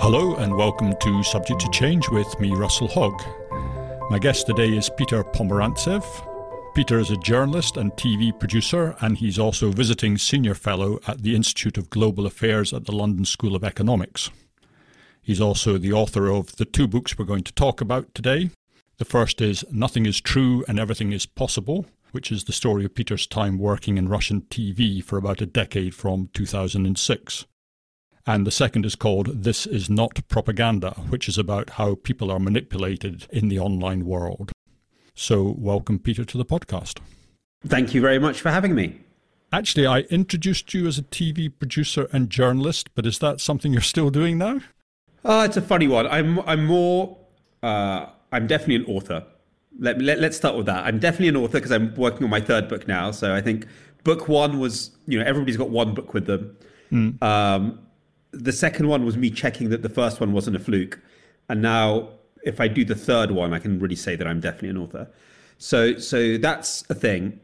Hello and welcome to Subject to Change with me, Russell Hogg. My guest today is Peter Pomerantsev. Peter is a journalist and TV producer, and he's also visiting senior fellow at the Institute of Global Affairs at the London School of Economics. He's also the author of the two books we're going to talk about today. The first is Nothing is True and Everything is Possible, which is the story of Peter's time working in Russian TV for about a decade from 2006. And the second is called This Is Not Propaganda, which is about how people are manipulated in the online world. So, welcome, Peter, to the podcast. Thank you very much for having me. Actually, I introduced you as a TV producer and journalist, but is that something you're still doing now? Oh, it's a funny one. I'm I'm more uh, I'm definitely an author. Let, let let's start with that. I'm definitely an author because I'm working on my third book now. So I think book one was you know everybody's got one book with them. Mm. Um, the second one was me checking that the first one wasn't a fluke. And now, if I do the third one, I can really say that I'm definitely an author. So, so that's a thing.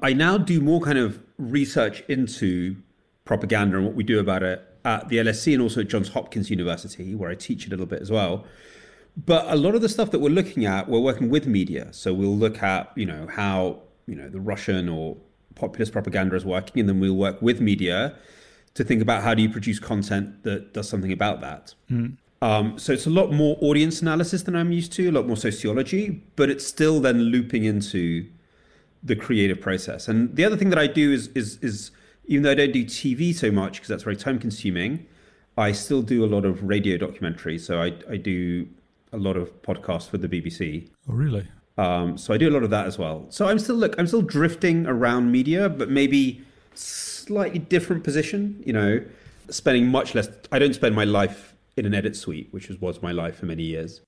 I now do more kind of research into propaganda and what we do about it at the LSE and also at Johns Hopkins University, where I teach a little bit as well. But a lot of the stuff that we're looking at, we're working with media. So we'll look at, you know, how, you know, the Russian or populist propaganda is working, and then we'll work with media to think about how do you produce content that does something about that. Mm. Um, so it's a lot more audience analysis than I'm used to, a lot more sociology, but it's still then looping into the creative process. And the other thing that I do is is is even though I don't do TV so much because that's very time consuming, I still do a lot of radio documentaries. So I I do a lot of podcasts for the BBC. Oh, really? Um, so I do a lot of that as well. So I'm still look, I'm still drifting around media, but maybe slightly different position. You know, spending much less. I don't spend my life in an edit suite, which was, my life for many years.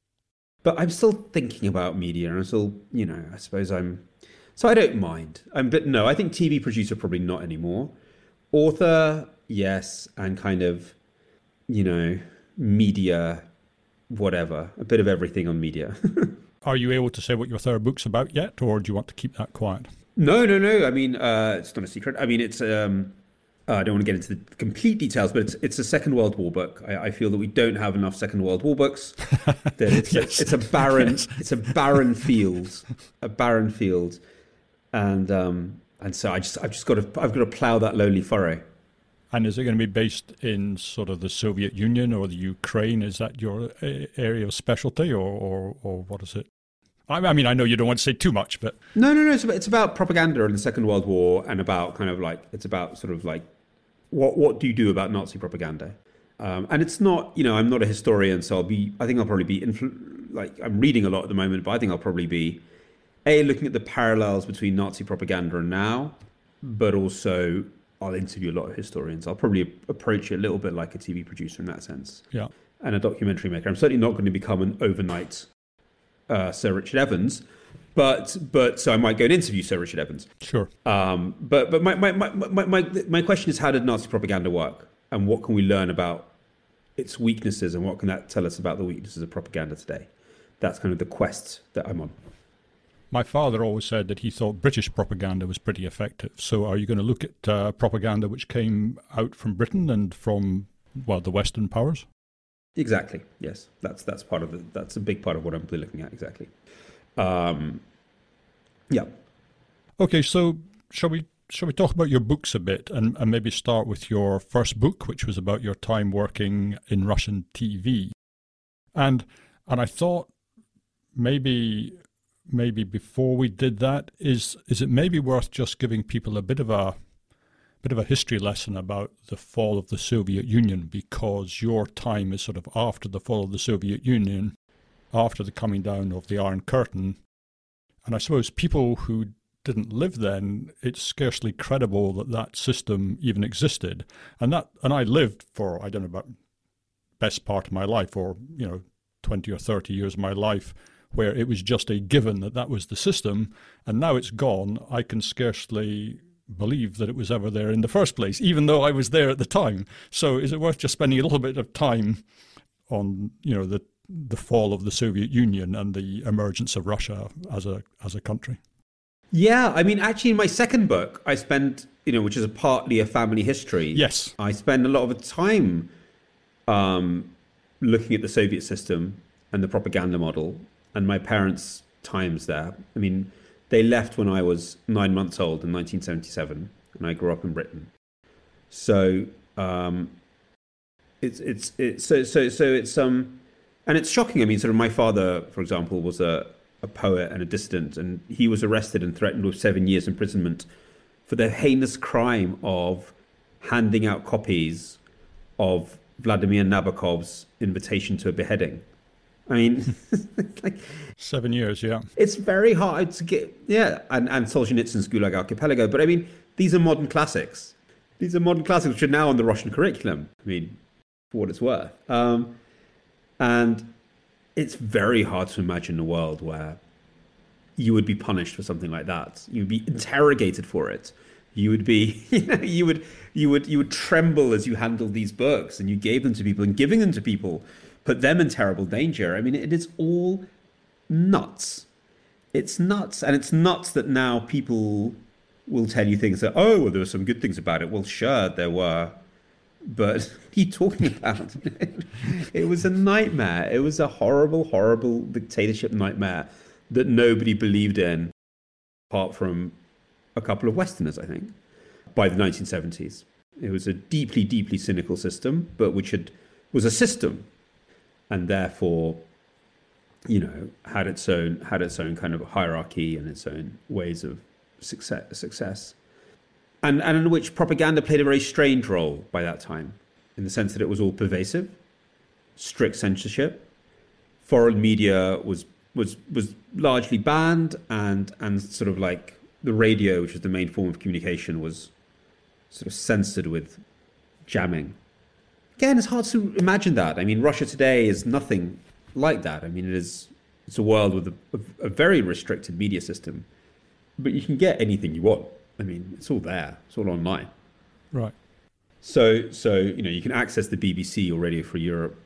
But I'm still thinking about media, and I'm still, you know, I suppose I'm. So I don't mind. I'm, but no, I think TV producer probably not anymore. Author, yes, and kind of, you know, media, whatever, a bit of everything on media. Are you able to say what your third book's about yet, or do you want to keep that quiet? No, no, no. I mean, uh, it's not a secret. I mean, it's. Um, uh, I don't want to get into the complete details, but it's it's a Second World War book. I, I feel that we don't have enough Second World War books. That it's, yes. a, it's a barren yes. it's a barren field, a barren field, and um, and so I just I've just got to I've got to plough that lonely furrow. And is it going to be based in sort of the Soviet Union or the Ukraine? Is that your uh, area of specialty, or or, or what is it? I mean, I know you don't want to say too much, but no, no, no. It's about, it's about propaganda in the Second World War, and about kind of like it's about sort of like what what do you do about Nazi propaganda? Um, and it's not, you know, I'm not a historian, so I'll be. I think I'll probably be influ- like I'm reading a lot at the moment, but I think I'll probably be a looking at the parallels between Nazi propaganda and now, but also I'll interview a lot of historians. I'll probably approach it a little bit like a TV producer in that sense. Yeah. And a documentary maker. I'm certainly not going to become an overnight uh, Sir Richard Evans. But but so I might go and interview Sir Richard Evans. Sure. Um, but but my, my, my, my, my, my question is how did Nazi propaganda work, and what can we learn about its weaknesses, and what can that tell us about the weaknesses of propaganda today? That's kind of the quest that I'm on. My father always said that he thought British propaganda was pretty effective. So, are you going to look at uh, propaganda which came out from Britain and from well the Western powers? Exactly. Yes, that's that's part of the that's a big part of what I'm looking at. Exactly. Um, yeah. Okay, so shall we shall we talk about your books a bit and, and maybe start with your first book, which was about your time working in Russian TV, and and I thought maybe maybe before we did that is is it maybe worth just giving people a bit of a bit of a history lesson about the fall of the Soviet Union because your time is sort of after the fall of the Soviet Union, after the coming down of the Iron Curtain. And I suppose people who didn't live then, it's scarcely credible that that system even existed. And that, and I lived for I don't know about best part of my life, or you know, twenty or thirty years of my life, where it was just a given that that was the system, and now it's gone. I can scarcely believe that it was ever there in the first place, even though I was there at the time. So is it worth just spending a little bit of time on, you know, the the fall of the Soviet Union and the emergence of Russia as a as a country? Yeah, I mean, actually, in my second book, I spend, you know, which is a partly a family history. Yes, I spend a lot of time um, looking at the Soviet system and the propaganda model and my parents' times there. I mean, they left when I was nine months old in 1977, and I grew up in Britain. So um, it's it's it's so so so it's um, and it's shocking. I mean, sort of my father, for example, was a a poet and a dissident, and he was arrested and threatened with seven years imprisonment for the heinous crime of handing out copies of Vladimir Nabokov's invitation to a beheading. I mean, like seven years, yeah. It's very hard to get, yeah, and, and Solzhenitsyn's Gulag Archipelago. But I mean, these are modern classics. These are modern classics which are now on the Russian curriculum. I mean, for what it's worth. Um, and it's very hard to imagine a world where you would be punished for something like that. You would be interrogated for it. You would be, you know, you would, you would, you would tremble as you handled these books and you gave them to people and giving them to people put them in terrible danger. I mean, it is all nuts. It's nuts. And it's nuts that now people will tell you things that, oh, well, there were some good things about it. Well, sure, there were. But what are you talking about? it was a nightmare. It was a horrible, horrible dictatorship nightmare that nobody believed in, apart from a couple of Westerners, I think, by the 1970s. It was a deeply, deeply cynical system, but which had was a system and therefore you know had its own had its own kind of hierarchy and its own ways of success success. And and in which propaganda played a very strange role by that time in the sense that it was all pervasive strict censorship foreign media was was was largely banned and and sort of like the radio which is the main form of communication was sort of censored with jamming again, it's hard to imagine that. I mean, Russia today is nothing like that. I mean, it is it's a world with a, a, very restricted media system, but you can get anything you want. I mean, it's all there. It's all online. Right. So, so you know, you can access the BBC or Radio Free Europe,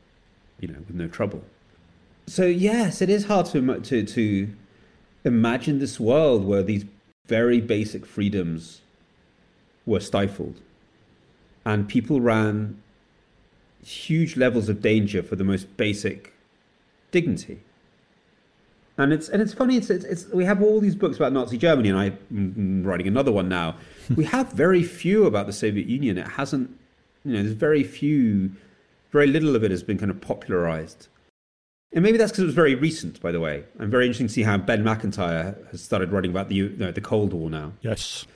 you know, with no trouble. So yes, it is hard to to to imagine this world where these very basic freedoms were stifled, and people ran huge levels of danger for the most basic dignity. And it's and it's funny. It's, it's, it's we have all these books about Nazi Germany, and I'm writing another one now. we have very few about the Soviet Union. It hasn't, you know, there's very few, very little of it has been kind of popularized. And maybe that's because it was very recent, by the way. I'm very interesting to see how Ben Macintyre has started writing about the you know, the Cold War now. Yes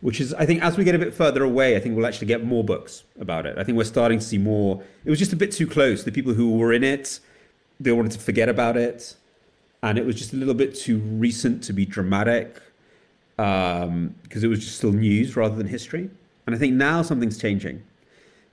which is I think as we get a bit further away, I think we'll actually get more books about it. I think we're starting to see more. It was just a bit too close. The people who were in it, they wanted to forget about it, and it was just a little bit too recent to be dramatic because um, it was just still news rather than history. And I think now something's changing,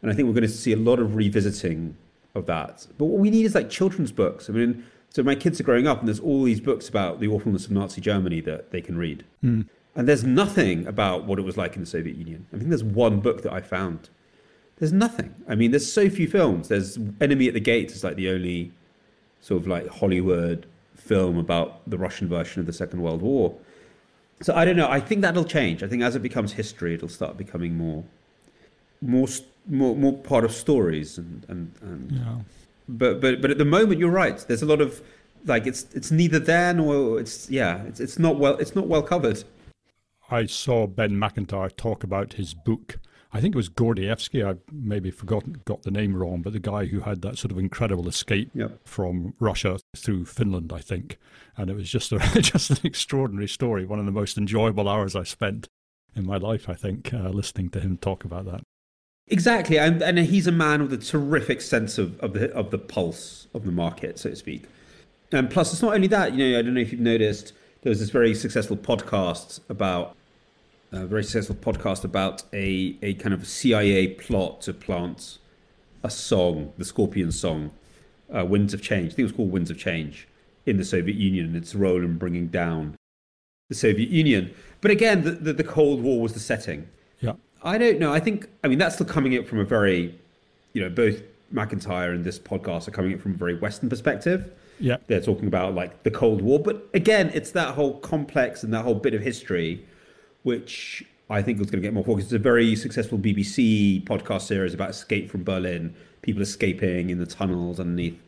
and I think we're going to see a lot of revisiting of that. But what we need is like children's books. I mean, so my kids are growing up, and there's all these books about the awfulness of Nazi Germany that they can read. Mm. And there's nothing about what it was like in the Soviet Union. I think there's one book that I found. There's nothing. I mean, there's so few films. There's Enemy at the Gates is like the only sort of like Hollywood film about the Russian version of the Second World War. So I don't know. I think that'll change. I think as it becomes history, it'll start becoming more, more, more, more part of stories and and, and yeah. But but but at the moment, you're right. There's a lot of like it's it's neither there nor it's yeah it's it's not well it's not well covered. I saw Ben Macintyre talk about his book. I think it was Gordievsky. I maybe forgotten got the name wrong, but the guy who had that sort of incredible escape yep. from Russia through Finland, I think, and it was just a, just an extraordinary story. One of the most enjoyable hours I spent in my life, I think, uh, listening to him talk about that. Exactly, and, and he's a man with a terrific sense of, of the of the pulse of the market, so to speak. And plus, it's not only that. You know, I don't know if you've noticed there was this very successful podcast about a very successful podcast about a, a kind of CIA plot to plant a song, the Scorpion song, uh, Winds of Change. I think it was called Winds of Change in the Soviet Union and its role in bringing down the Soviet Union. But again, the, the, the Cold War was the setting. Yeah. I don't know. I think, I mean, that's still coming in from a very, you know, both Macintyre and this podcast are coming in from a very Western perspective. Yeah. They're talking about like the Cold War. But again, it's that whole complex and that whole bit of history which I think was going to get more focus. It's a very successful BBC podcast series about escape from Berlin, people escaping in the tunnels underneath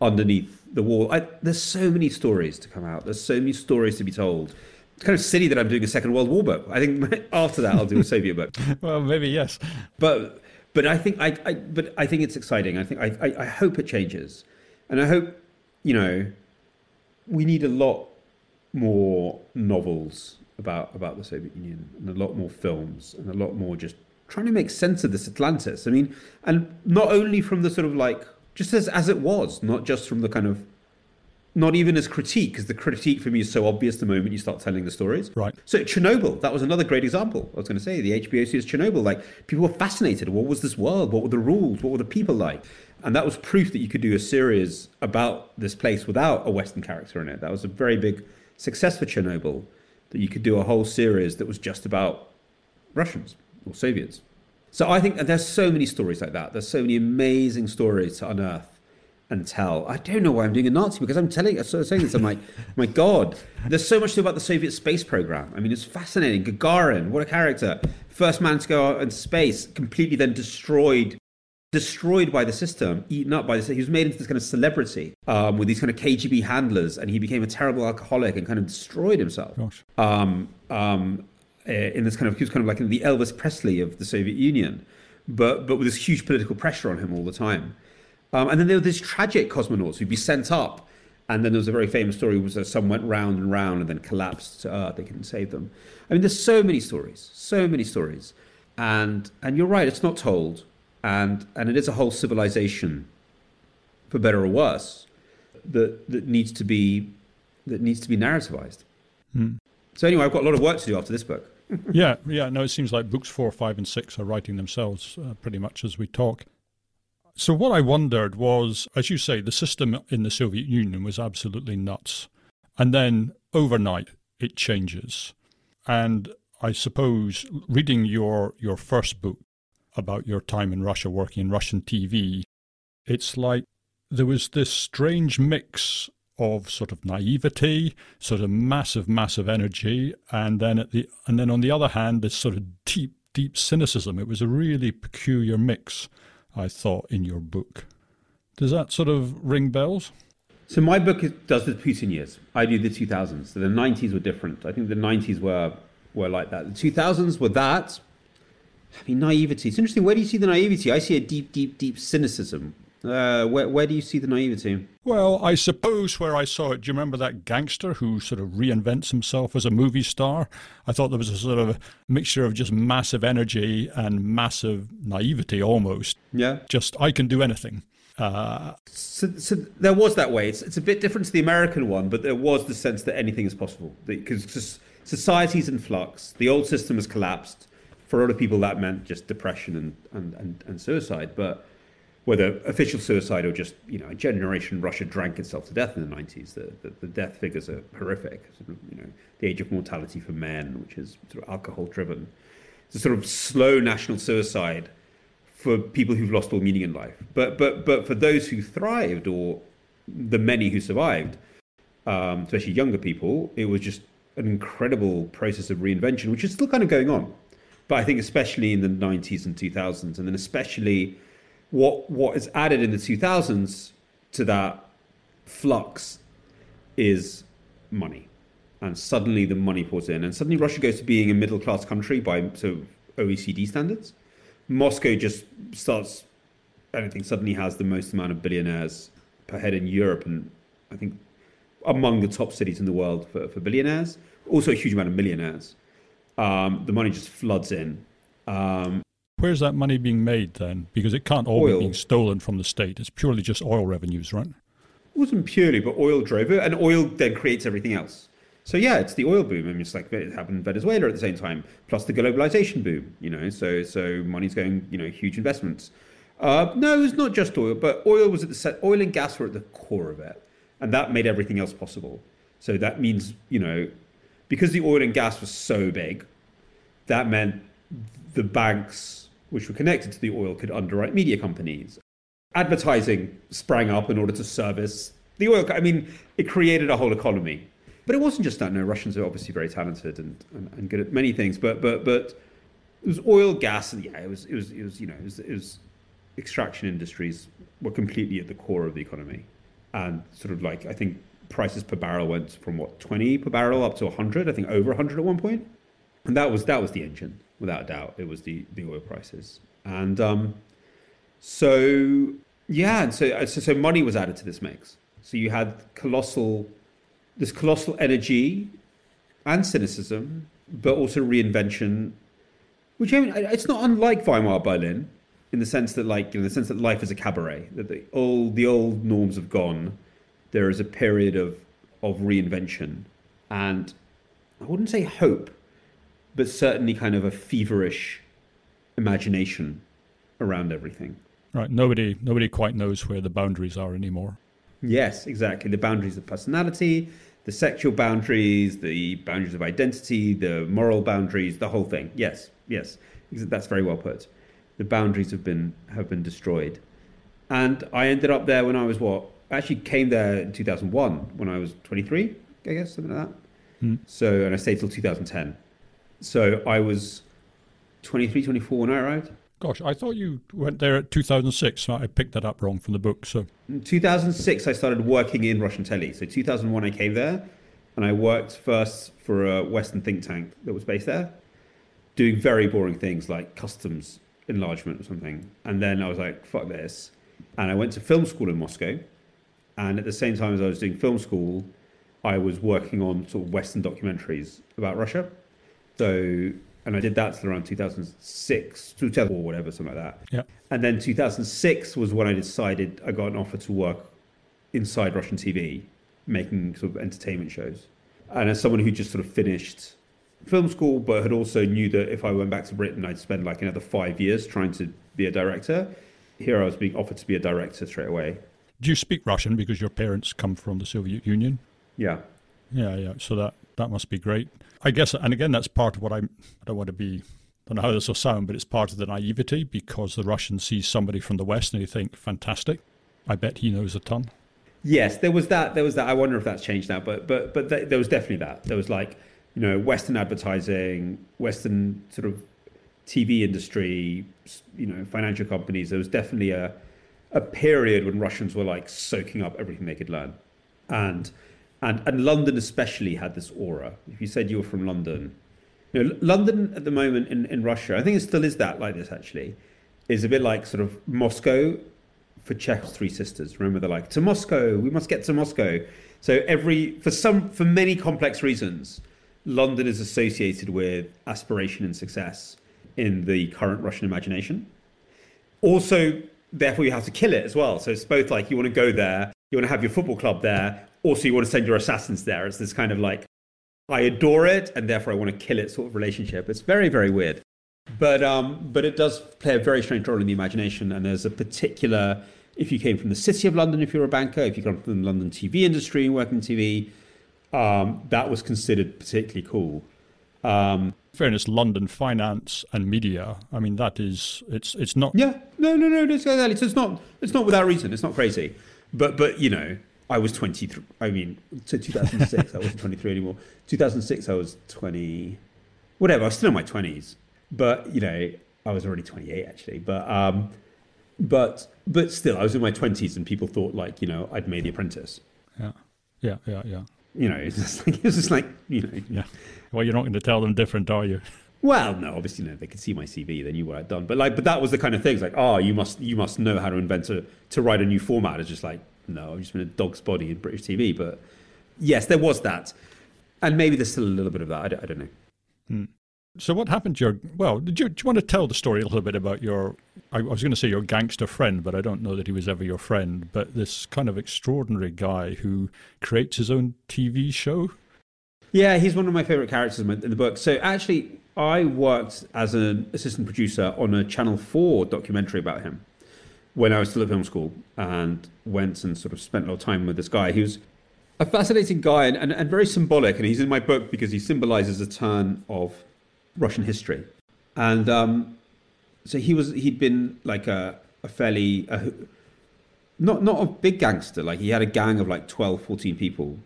underneath the wall. I, there's so many stories to come out. There's so many stories to be told. It's kind of silly that I'm doing a Second World War book. I think after that I'll do a Soviet book. well, maybe yes. But but I think I, I but I think it's exciting. I think I, I, I hope it changes, and I hope you know we need a lot more novels about about the Soviet Union and a lot more films and a lot more just trying to make sense of this Atlantis. I mean, and not only from the sort of like just as as it was, not just from the kind of not even as critique, because the critique for me is so obvious the moment you start telling the stories. Right. So Chernobyl, that was another great example. I was going to say the HBO series Chernobyl. Like people were fascinated. What was this world? What were the rules? What were the people like? And that was proof that you could do a series about this place without a Western character in it. That was a very big success for Chernobyl. That you could do a whole series that was just about Russians or Soviets. So I think there's so many stories like that. There's so many amazing stories to unearth and tell. I don't know why I'm doing a Nazi because I'm telling, of saying this. I'm like, my God, there's so much to about the Soviet space program. I mean, it's fascinating. Gagarin, what a character! First man to go out in space, completely then destroyed, destroyed by the system, eaten up by the. System. He was made into this kind of celebrity um, with these kind of KGB handlers, and he became a terrible alcoholic and kind of destroyed himself. Um, um, eh, in this kind of, he was kind of like the Elvis Presley of the Soviet Union, but but with this huge political pressure on him all the time. Um, and then there were these tragic cosmonauts who'd be sent up. And then there was a very famous story was that some went round and round and then collapsed to Earth. They couldn't save them. I mean, there's so many stories, so many stories. And and you're right, it's not told. And and it is a whole civilization, for better or worse, that that needs to be that needs to be narrativized. Hmm. So anyway, I've got a lot of work to do after this book. yeah, yeah. No, it seems like books four, five, and six are writing themselves uh, pretty much as we talk. So, what I wondered was, as you say, the system in the Soviet Union was absolutely nuts. And then overnight, it changes. And I suppose reading your, your first book about your time in Russia working in Russian TV, it's like there was this strange mix of sort of naivety, sort of massive, massive energy, and then at the and then on the other hand, this sort of deep, deep cynicism. It was a really peculiar mix. I thought, in your book. Does that sort of ring bells? So my book does the Putin years. I do the 2000s. So the 90s were different. I think the 90s were were like that. The 2000s were that. I mean, naivety. It's interesting. Where do you see the naivety? I see a deep, deep, deep cynicism. Uh, where, where do you see the naivety? Well, I suppose where I saw it, do you remember that gangster who sort of reinvents himself as a movie star? I thought there was a sort of mixture of just massive energy and massive naivety almost. Yeah. Just, I can do anything. Uh, so, so there was that way. It's, it's a bit different to the American one, but there was the sense that anything is possible. Because society's in flux, the old system has collapsed. For a lot of people, that meant just depression and, and, and, and suicide. But whether official suicide or just you know a generation Russia drank itself to death in the 90s. The, the, the death figures are horrific. Sort of, you know, the age of mortality for men, which is sort of alcohol driven. It's a sort of slow national suicide for people who've lost all meaning in life. But but but for those who thrived or the many who survived, um, especially younger people, it was just an incredible process of reinvention, which is still kind of going on. But I think especially in the 90s and 2000s, and then especially what what is added in the 2000s to that flux is money. And suddenly the money pours in and suddenly russia goes to being a middle class country by so oecd standards. Moscow just starts i think suddenly has the most amount of billionaires per head in europe and i think among the top cities in the world for, for billionaires. Also a huge amount of millionaires um, the money just floods in um, Where's that money being made then? Because it can't all oil. be being stolen from the state. It's purely just oil revenues, right? It wasn't purely, but oil drove it, and oil then creates everything else. So yeah, it's the oil boom. I mean, it's like it happened in Venezuela at the same time, plus the globalization boom. You know, so so money's going, you know, huge investments. Uh, no, it's not just oil, but oil was at the set. Oil and gas were at the core of it, and that made everything else possible. So that means, you know, because the oil and gas was so big, that meant the banks which were connected to the oil could underwrite media companies. Advertising sprang up in order to service the oil. I mean, it created a whole economy. But it wasn't just that. No, Russians are obviously very talented and, and, and good at many things. But but but it was oil, gas, and yeah, it was it was it was you know it was, it was extraction industries were completely at the core of the economy, and sort of like I think prices per barrel went from what twenty per barrel up to hundred. I think over hundred at one point, and that was that was the engine without a doubt. It was the the oil prices, and um, so yeah, and so so, so money was added to this mix. So you had colossal this colossal energy and cynicism, but also reinvention, which I mean, it's not unlike Weimar Berlin in the sense that, like, in the sense that life is a cabaret, that the old the old norms have gone. There is a period of of reinvention, and I wouldn't say hope, but certainly kind of a feverish imagination around everything. Right. Nobody nobody quite knows where the boundaries are anymore. Yes, exactly. The boundaries of personality, the sexual boundaries, the boundaries of identity, the moral boundaries, the whole thing. Yes, yes. That's very well put. The boundaries have been have been destroyed. And I ended up there when I was what? I actually came there in 2001 when I was 23, I guess, something like that. Hmm. So, and I stayed till 2010. So I was 23, 24 when I arrived. Gosh, I thought you went there at 2006. I picked that up wrong from the book. So, in 2006, I started working in Russian telly. So, 2001, I came there, and I worked first for a Western think tank that was based there, doing very boring things like customs enlargement or something. And then I was like, "Fuck this," and I went to film school in Moscow. And at the same time as I was doing film school, I was working on sort of Western documentaries about Russia. So and I did that till around 2006, 2004, whatever, something like that. Yeah. And then 2006 was when I decided I got an offer to work inside Russian TV, making sort of entertainment shows. And as someone who just sort of finished film school, but had also knew that if I went back to Britain, I'd spend like another five years trying to be a director. Here I was being offered to be a director straight away. Do you speak Russian because your parents come from the Soviet Union? Yeah. Yeah, yeah. So that that must be great. I guess, and again, that's part of what I'm. I don't want to be. I don't know how this will sound, but it's part of the naivety because the Russians see somebody from the West and they think, "Fantastic! I bet he knows a ton." Yes, there was that. There was that. I wonder if that's changed now, but but but th- there was definitely that. There was like you know Western advertising, Western sort of TV industry, you know, financial companies. There was definitely a a period when Russians were like soaking up everything they could learn, and and and London especially had this aura. If you said you were from London, you know, London at the moment in, in Russia, I think it still is that like this actually, is a bit like sort of Moscow for Chekhov's Three Sisters. Remember, they're like to Moscow, we must get to Moscow. So every for some for many complex reasons, London is associated with aspiration and success in the current Russian imagination. Also, therefore, you have to kill it as well. So it's both like you want to go there, you want to have your football club there, also you want to send your assassins there. It's this kind of like, I adore it and therefore I want to kill it sort of relationship. It's very, very weird. But um, but it does play a very strange role in the imagination. And there's a particular, if you came from the city of London, if you're a banker, if you come from the London TV industry and work in TV, um, that was considered particularly cool. Um, fairness, London finance and media. I mean, that is it's it's not. Yeah, no, no, no. It's, it's not. It's not without reason. It's not crazy. But but you know, I was 23. I mean, to 2006, I wasn't 23 anymore. 2006, I was 20. Whatever, I was still in my 20s. But, you know, I was already 28 actually. But, um, but, but still, I was in my 20s and people thought, like, you know, I'd made The Apprentice. Yeah. Yeah, yeah, yeah. You know, it's just like, it's just like you know. Yeah. Well, you're not going to tell them different, are you? Well, no, obviously, no. They could see my CV; they knew what I'd done. But like, but that was the kind of things like, oh, you must, you must know how to invent a, to write a new format. It's just like, no, I've just been a dog's body in British TV. But yes, there was that. And maybe there's still a little bit of that. I don't, I don't know. Hmm. So what happened to your, well, did you, do you want to tell the story a little bit about your, I was going to say your gangster friend, but I don't know that he was ever your friend, but this kind of extraordinary guy who creates his own TV show? Yeah, he's one of my favorite characters in the book. So actually, I worked as an assistant producer on a Channel 4 documentary about him when I was still at film school and went and sort of spent a lot of time with this guy. He was a fascinating guy and, and, and very symbolic. And he's in my book because he symbolizes a turn of Russian history. And um, so he was, he'd been like a, a fairly, a, not, not a big gangster. Like he had a gang of like 12, 14 people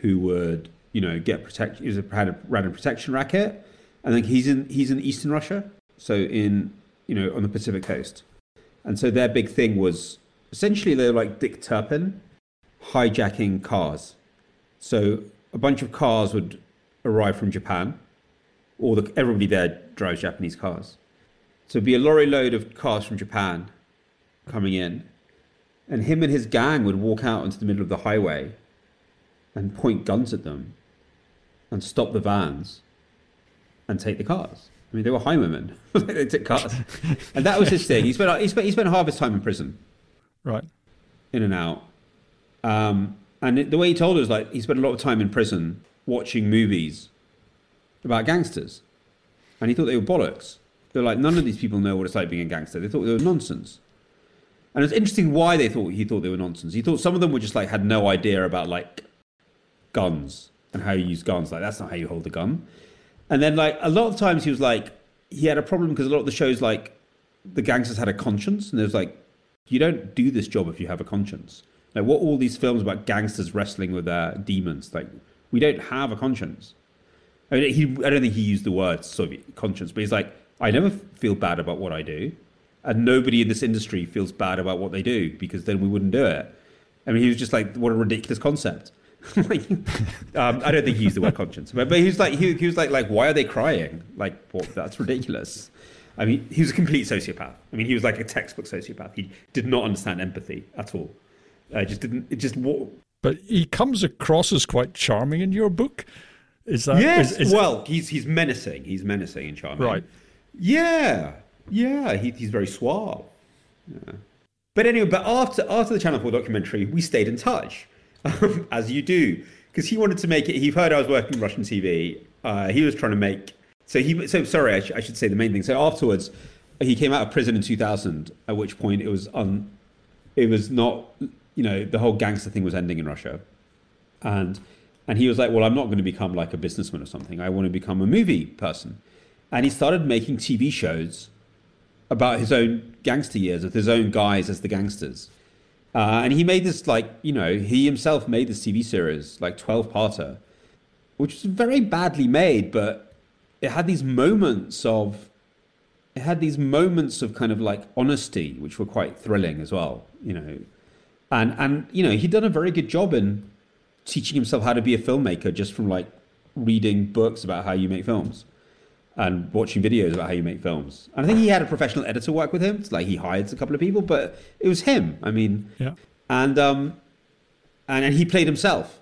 who would you know, get protect. He was a, had a, ran a protection racket, and then he's in he's in Eastern Russia, so in you know on the Pacific coast, and so their big thing was essentially they were like Dick Turpin, hijacking cars. So a bunch of cars would arrive from Japan, or everybody there drives Japanese cars. So it'd be a lorry load of cars from Japan coming in, and him and his gang would walk out into the middle of the highway and point guns at them and stop the vans and take the cars. I mean, they were highwaymen. they took cars. And that was his thing. He spent, he, spent, he spent half his time in prison. Right. In and out. Um, and it, the way he told us, like, he spent a lot of time in prison watching movies about gangsters. And he thought they were bollocks. They're like, none of these people know what it's like being a gangster. They thought they were nonsense. And it's interesting why they thought he thought they were nonsense. He thought some of them were just like had no idea about like guns and how you use guns. Like that's not how you hold a gun. And then like a lot of times he was like he had a problem because a lot of the shows like the gangsters had a conscience and there's like you don't do this job if you have a conscience. Like what all these films about gangsters wrestling with their demons. Like we don't have a conscience. I mean, he I don't think he used the word of conscience, but he's like I never feel bad about what I do, and nobody in this industry feels bad about what they do because then we wouldn't do it. I mean, he was just like, what a ridiculous concept. like, um, I don't think he used the word conscience, but, but he was like, he, he was like, like, why are they crying? Like, what? That's ridiculous. I mean, he was a complete sociopath. I mean, he was like a textbook sociopath. He did not understand empathy at all. I just didn't. It just. But he comes across as quite charming in your book. Is that? Yes. Is, is well, he's he's menacing. He's menacing and charming. Right. Yeah. Yeah. He, he's very suave. Yeah. But anyway, but after after the Channel Four documentary, we stayed in touch as you do, because he wanted to make it. He heard I was working Russian TV. Uh, he was trying to make. So he. So sorry, I, sh- I, should say the main thing. So afterwards, he came out of prison in 2000. At which point it was un. It was not. You know, the whole gangster thing was ending in Russia, and and he was like, well, I'm not going to become like a businessman or something. I want to become a movie person, and he started making TV shows about his own gangster years with his own guys as the gangsters uh, and he made this like you know he himself made this TV series like twelve parter, which was very badly made, but it had these moments of it had these moments of kind of like honesty, which were quite thrilling as well, you know. And and you know he'd done a very good job in teaching himself how to be a filmmaker just from like reading books about how you make films and watching videos about how you make films. And I think he had a professional editor work with him. It's like he hired a couple of people, but it was him. I mean, yeah. And um, and, and he played himself,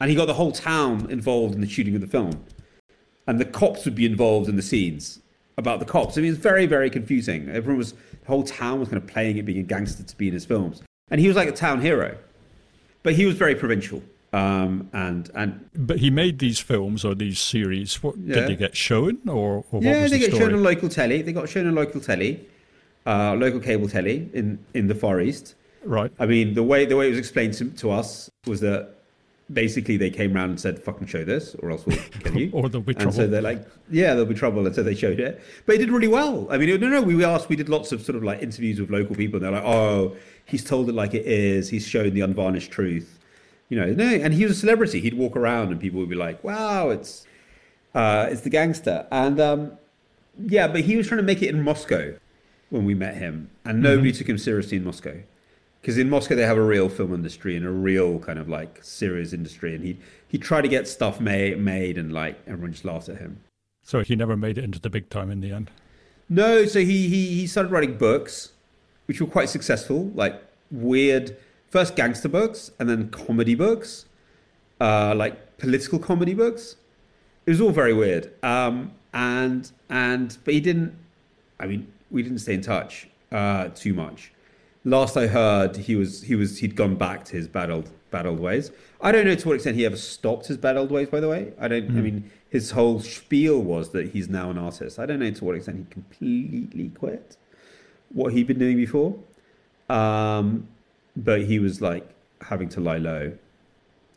and he got the whole town involved in the shooting of the film, and the cops would be involved in the scenes about the cops. I mean, it's very very confusing. Everyone was the whole town was kind of playing it being a gangster to be in his films, and he was like a town hero, but he was very provincial. Um, and and but he made these films or these series. What yeah. did they get shown or, or yeah, they the get shown on local telly. They got shown on local telly, uh, local cable telly in in the Far East. Right. I mean, the way the way it was explained to, to us was that basically they came around and said, "Fucking show this, or else we'll kill you." or there'll be trouble. And so they're like, "Yeah, there'll be trouble," and so they showed it. But it did really well. I mean, no, no, we asked, we did lots of sort of like interviews with local people, and they're like, "Oh, he's told it like it is. He's shown the unvarnished truth." You know, no, and he was a celebrity. He'd walk around, and people would be like, "Wow, it's uh, it's the gangster." And um, yeah, but he was trying to make it in Moscow when we met him, and nobody mm-hmm. took him seriously in Moscow because in Moscow they have a real film industry and a real kind of like serious industry, and he he tried to get stuff made made, and like everyone just laughed at him. So he never made it into the big time in the end. No, so he he he started writing books, which were quite successful, like weird first gangster books and then comedy books, uh, like political comedy books. It was all very weird, um, and and but he didn't. I mean, we didn't stay in touch uh, too much last I heard, he was he was he'd gone back to his bad old bad old ways. I don't know to what extent he ever stopped his bad old ways. By the way, I don't. Mm. I hmm. mean, his whole spiel was that he's now an artist. I don't know to what extent he completely quit what he'd been doing before. Um, but he was like having to lie low.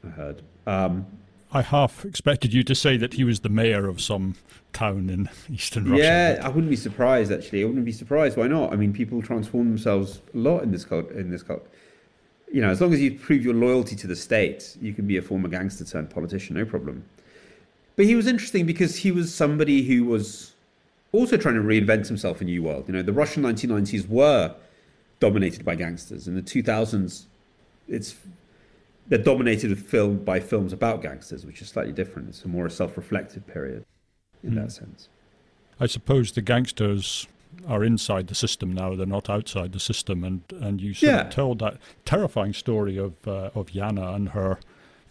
I heard. Um, I half expected you to say that he was the mayor of some town in eastern Russia. Yeah, I wouldn't be surprised. Actually, I wouldn't be surprised. Why not? I mean, people transform themselves a lot in this cult. In this cult, you know, as long as you prove your loyalty to the state, you can be a former gangster turned politician, no problem. But he was interesting because he was somebody who was also trying to reinvent himself in a new world. You know, the Russian 1990s were dominated by gangsters. In the 2000s, it's they're dominated with film by films about gangsters, which is slightly different. It's a more self-reflective period in mm. that sense. I suppose the gangsters are inside the system now; they're not outside the system, and and you sort yeah. of told that terrifying story of uh, of Yana and her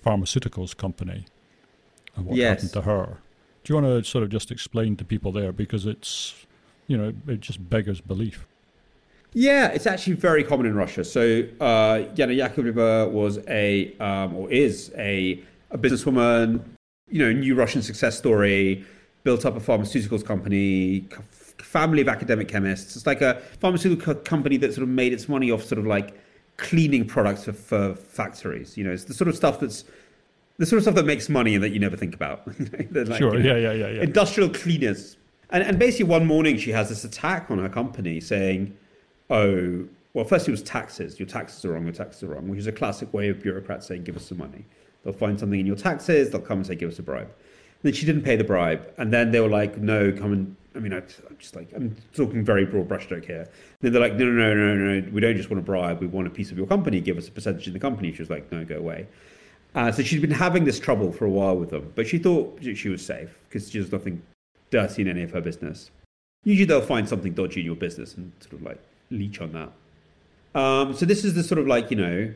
pharmaceuticals company and what yes. happened to her. Do you want to sort of just explain to people there because it's you know it just beggars belief. Yeah, it's actually very common in Russia. So uh, Yana Yakovleva was a um, or is a, a businesswoman. You know, new Russian success story. Built up a pharmaceuticals company, family of academic chemists. It's like a pharmaceutical company that sort of made its money off sort of like cleaning products for, for factories. You know, it's the sort of stuff that's the sort of stuff that makes money and that you never think about. like, sure. You know, yeah, yeah, yeah, yeah. Industrial cleaners. And, and basically, one morning she has this attack on her company saying, oh, well, first it was taxes. Your taxes are wrong, your taxes are wrong, which is a classic way of bureaucrats saying, give us some money. They'll find something in your taxes, they'll come and say, give us a bribe. And then she didn't pay the bribe. And then they were like, no, come and, I mean, I, am just like, I'm talking very broad brushstroke here. And then they're like, no, no, no, no, no, we don't just want a bribe, we want a piece of your company, give us a percentage in the company. She was like, no, go away. Uh, so she'd been having this trouble for a while with them, but she thought she was safe because she was nothing dirty in any of her business. Usually they'll find something dodgy in your business and sort of like leech on that. Um, so this is the sort of like you know,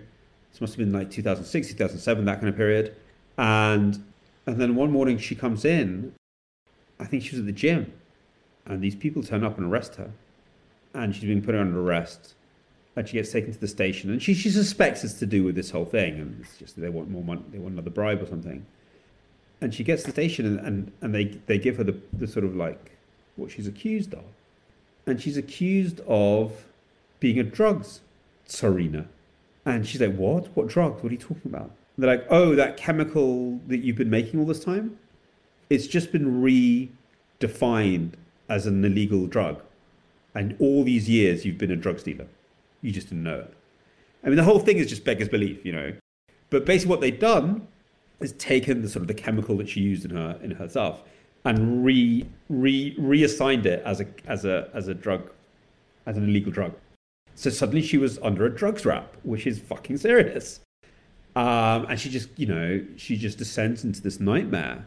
this must have been like 2006, 2007, that kind of period, and and then one morning she comes in, I think she was at the gym, and these people turn up and arrest her, and she's being put under arrest, and she gets taken to the station, and she she suspects it's to do with this whole thing, and it's just they want more money, they want another bribe or something, and she gets to the station, and and, and they they give her the the sort of like what she's accused of and she's accused of being a drugs tsarina. And she's like, What? What drugs? What are you talking about? And they're like, Oh, that chemical that you've been making all this time? It's just been redefined as an illegal drug. And all these years you've been a drugs dealer. You just didn't know it. I mean, the whole thing is just beggars belief, you know. But basically, what they've done is taken the sort of the chemical that she used in her in her stuff and re, re reassigned it as a as a as a drug, as an illegal drug. So suddenly she was under a drugs rap, which is fucking serious. Um, and she just, you know, she just descends into this nightmare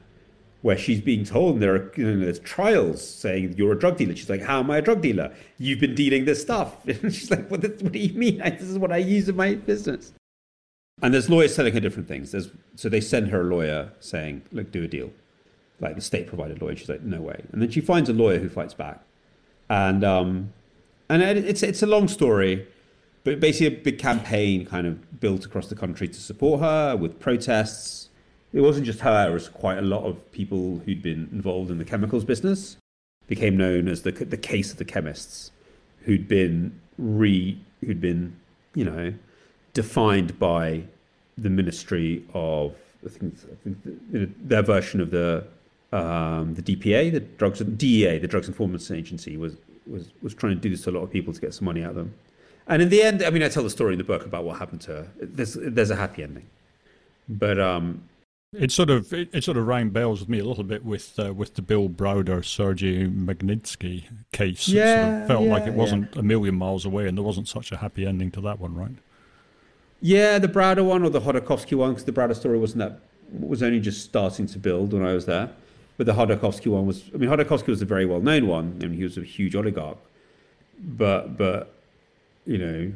where she's being told there are you know, there's trials saying you're a drug dealer. She's like, "How am I a drug dealer? You've been dealing this stuff." And she's like, "What? What do you mean? This is what I use in my business." And there's lawyers telling her different things. There's, so they send her a lawyer saying, "Look, do a deal." Like the state provided lawyer. She's like, no way. And then she finds a lawyer who fights back, and um, and it's it's a long story, but basically a big campaign kind of built across the country to support her with protests. It wasn't just her; it was quite a lot of people who'd been involved in the chemicals business. Became known as the the case of the chemists, who'd been re who'd been you know defined by the Ministry of I think, I think their version of the um, the DPA, the drugs DEA, the Drugs Enforcement Agency, was was was trying to do this to a lot of people to get some money out of them. And in the end, I mean, I tell the story in the book about what happened to her. There's there's a happy ending, but um, it sort of it, it, sort of rang bells with me a little bit with uh, with the Bill Browder Sergei Magnitsky case. Yeah, it sort of felt yeah, like it wasn't yeah. a million miles away, and there wasn't such a happy ending to that one, right? Yeah, the Browder one or the Khodorkovsky one, because the Browder story wasn't that was only just starting to build when I was there. But the Khodorkovsky one was, I mean, Khodorkovsky was a very well known one. I mean, he was a huge oligarch. But, but, you know,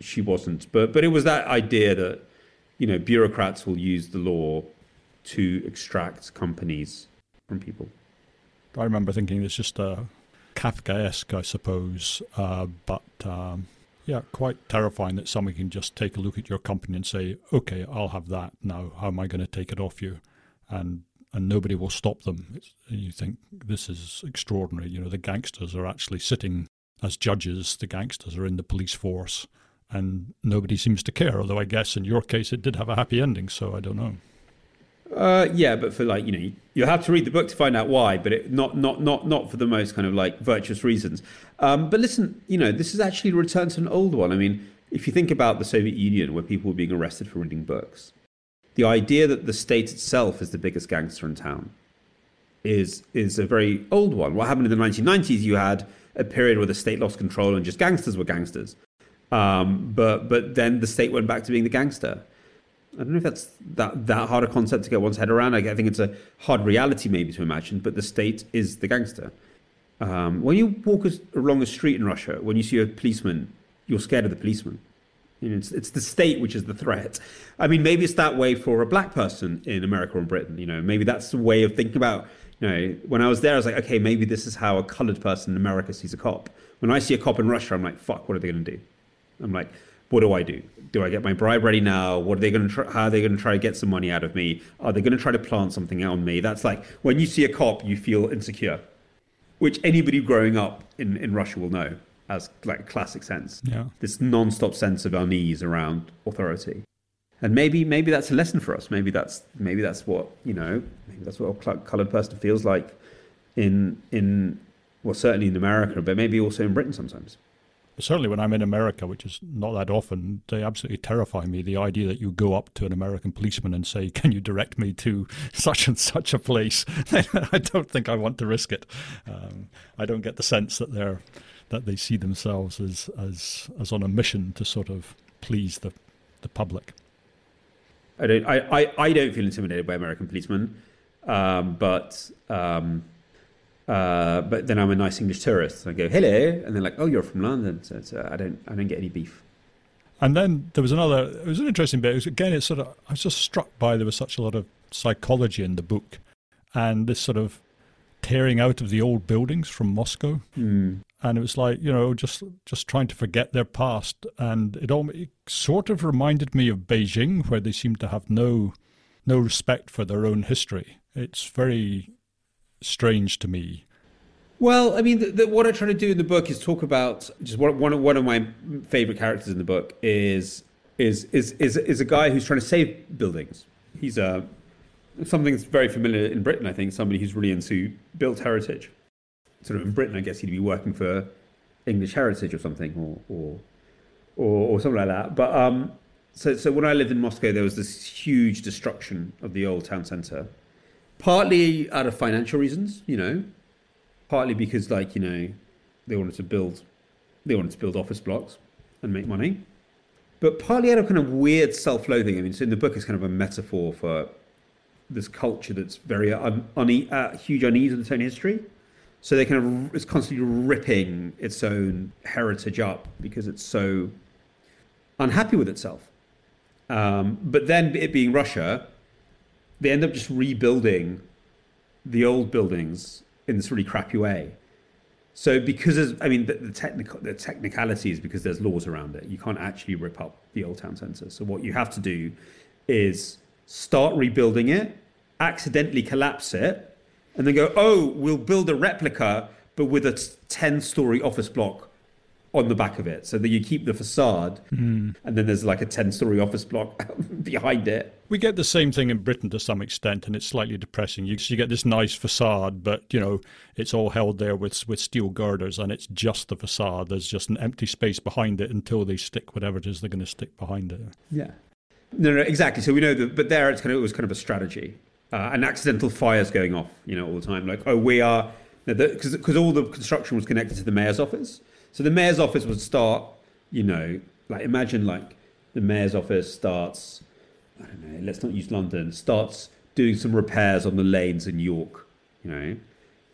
she wasn't. But, but it was that idea that, you know, bureaucrats will use the law to extract companies from people. I remember thinking it's just a Kafkaesque, I suppose, uh, but um, yeah, quite terrifying that someone can just take a look at your company and say, "Okay, I'll have that now. How am I going to take it off you?" And and nobody will stop them. It's, you think this is extraordinary. You know, the gangsters are actually sitting as judges. The gangsters are in the police force, and nobody seems to care. Although I guess in your case it did have a happy ending, so I don't know. Uh, yeah, but for like you know, you'll have to read the book to find out why, but it, not not not not for the most kind of like virtuous reasons. Um, but listen, you know, this is actually a return to an old one. I mean, if you think about the Soviet Union, where people were being arrested for reading books, the idea that the state itself is the biggest gangster in town is is a very old one. What happened in the 1990s? You had a period where the state lost control and just gangsters were gangsters, um, but but then the state went back to being the gangster. I don't know if that's that that hard a concept to get one's head around. I, think it's a hard reality maybe to imagine, but the state is the gangster. Um, when you walk along a street in Russia, when you see a policeman, you're scared of the policeman. You know, it's, it's the state which is the threat. I mean, maybe it's that way for a black person in America or Britain. You know, maybe that's the way of thinking about. You know, when I was there, I was like, okay, maybe this is how a colored person in America sees a cop. When I see a cop in Russia, I'm like, fuck, what are they going to do? I'm like, what do I do? Do I get my bribe ready now? What are they going to try, how are they going to try to get some money out of me? Are they going to try to plant something on me? That's like when you see a cop, you feel insecure, which anybody growing up in, in Russia will know as like classic sense. Yeah. This non-stop sense of unease around authority. And maybe maybe that's a lesson for us. Maybe that's maybe that's what you know. Maybe that's what a coloured person feels like in in well certainly in America, but maybe also in Britain sometimes certainly when I'm in America, which is not that often, they absolutely terrify me. The idea that you go up to an American policeman and say, "Can you direct me to such and such a place?" I don't think I want to risk it. Um, I don't get the sense that they're that they see themselves as as as on a mission to sort of please the the public. I don't. I, I, I don't feel intimidated by American policemen, um, but. Um, uh, but then I'm a nice English tourist. I go, hello, and they're like, oh, you're from London. So, so I don't, I don't get any beef. And then there was another. It was an interesting bit. It was, again, it's sort of. I was just struck by there was such a lot of psychology in the book, and this sort of tearing out of the old buildings from Moscow. Mm. And it was like you know just just trying to forget their past, and it all it sort of reminded me of Beijing, where they seem to have no no respect for their own history. It's very strange to me. Well, I mean, the, the, what I try to do in the book is talk about just one, one, one of my favorite characters in the book is is is is is a guy who's trying to save buildings. He's a something that's very familiar in Britain. I think somebody who's really into built heritage. Sort of in Britain, I guess he'd be working for English Heritage or something, or or or, or something like that. But um, so so when I lived in Moscow, there was this huge destruction of the old town centre partly out of financial reasons, you know, partly because like you know they wanted to build they wanted to build office blocks and make money, but partly out of kind of weird self-loathing. I mean, so in the book, it's kind of a metaphor for this culture that's very un, uh, huge unease in its own history. So they kind of it's constantly ripping its own heritage up because it's so unhappy with itself. Um, but then it being Russia, they end up just rebuilding the old buildings in this really crappy way. So because I mean the, the technical the technicality is because there's laws around it. You can't actually rip up the old town centre. So what you have to do is start rebuilding it, accidentally collapse it, and then go, oh, we'll build a replica, but with a ten story office block on the back of it so that you keep the facade mm. and then there's like a 10 story office block behind it. We get the same thing in Britain to some extent and it's slightly depressing. You, you get this nice facade, but you know, it's all held there with, with steel girders and it's just the facade. There's just an empty space behind it until they stick whatever it is they're going to stick behind it. Yeah. No, no, exactly. So we know that, but there it's kind of, it was kind of a strategy. Uh, and accidental fires going off, you know, all the time. Like, oh, we are, because all the construction was connected to the mayor's office. So the mayor's office would start, you know, like imagine like the mayor's office starts, I don't know, let's not use London, starts doing some repairs on the lanes in York, you know,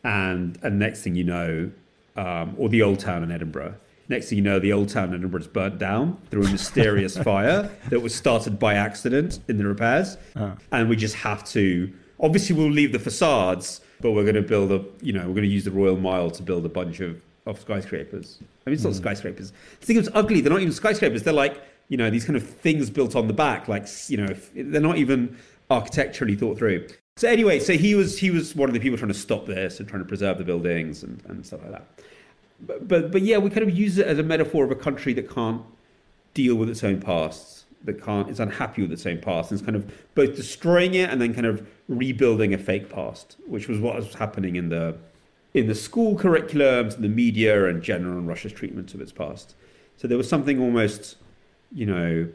and and next thing you know, um, or the old town in Edinburgh. Next thing you know, the old town in Edinburgh is burnt down through a mysterious fire that was started by accident in the repairs, ah. and we just have to. Obviously, we'll leave the facades, but we're going to build a, you know, we're going to use the Royal Mile to build a bunch of of skyscrapers. I mean, it's not mm. skyscrapers. The thing is ugly. They're not even skyscrapers. They're like you know these kind of things built on the back. Like you know, they're not even architecturally thought through. So anyway, so he was he was one of the people trying to stop this and trying to preserve the buildings and, and stuff like that. But, but yeah, we kind of use it as a metaphor of a country that can't deal with its own past, that can't is unhappy with its own past, and it's kind of both destroying it and then kind of rebuilding a fake past, which was what was happening in the in the school curriculums, the media, and general Russia's treatment of its past. So there was something almost you know,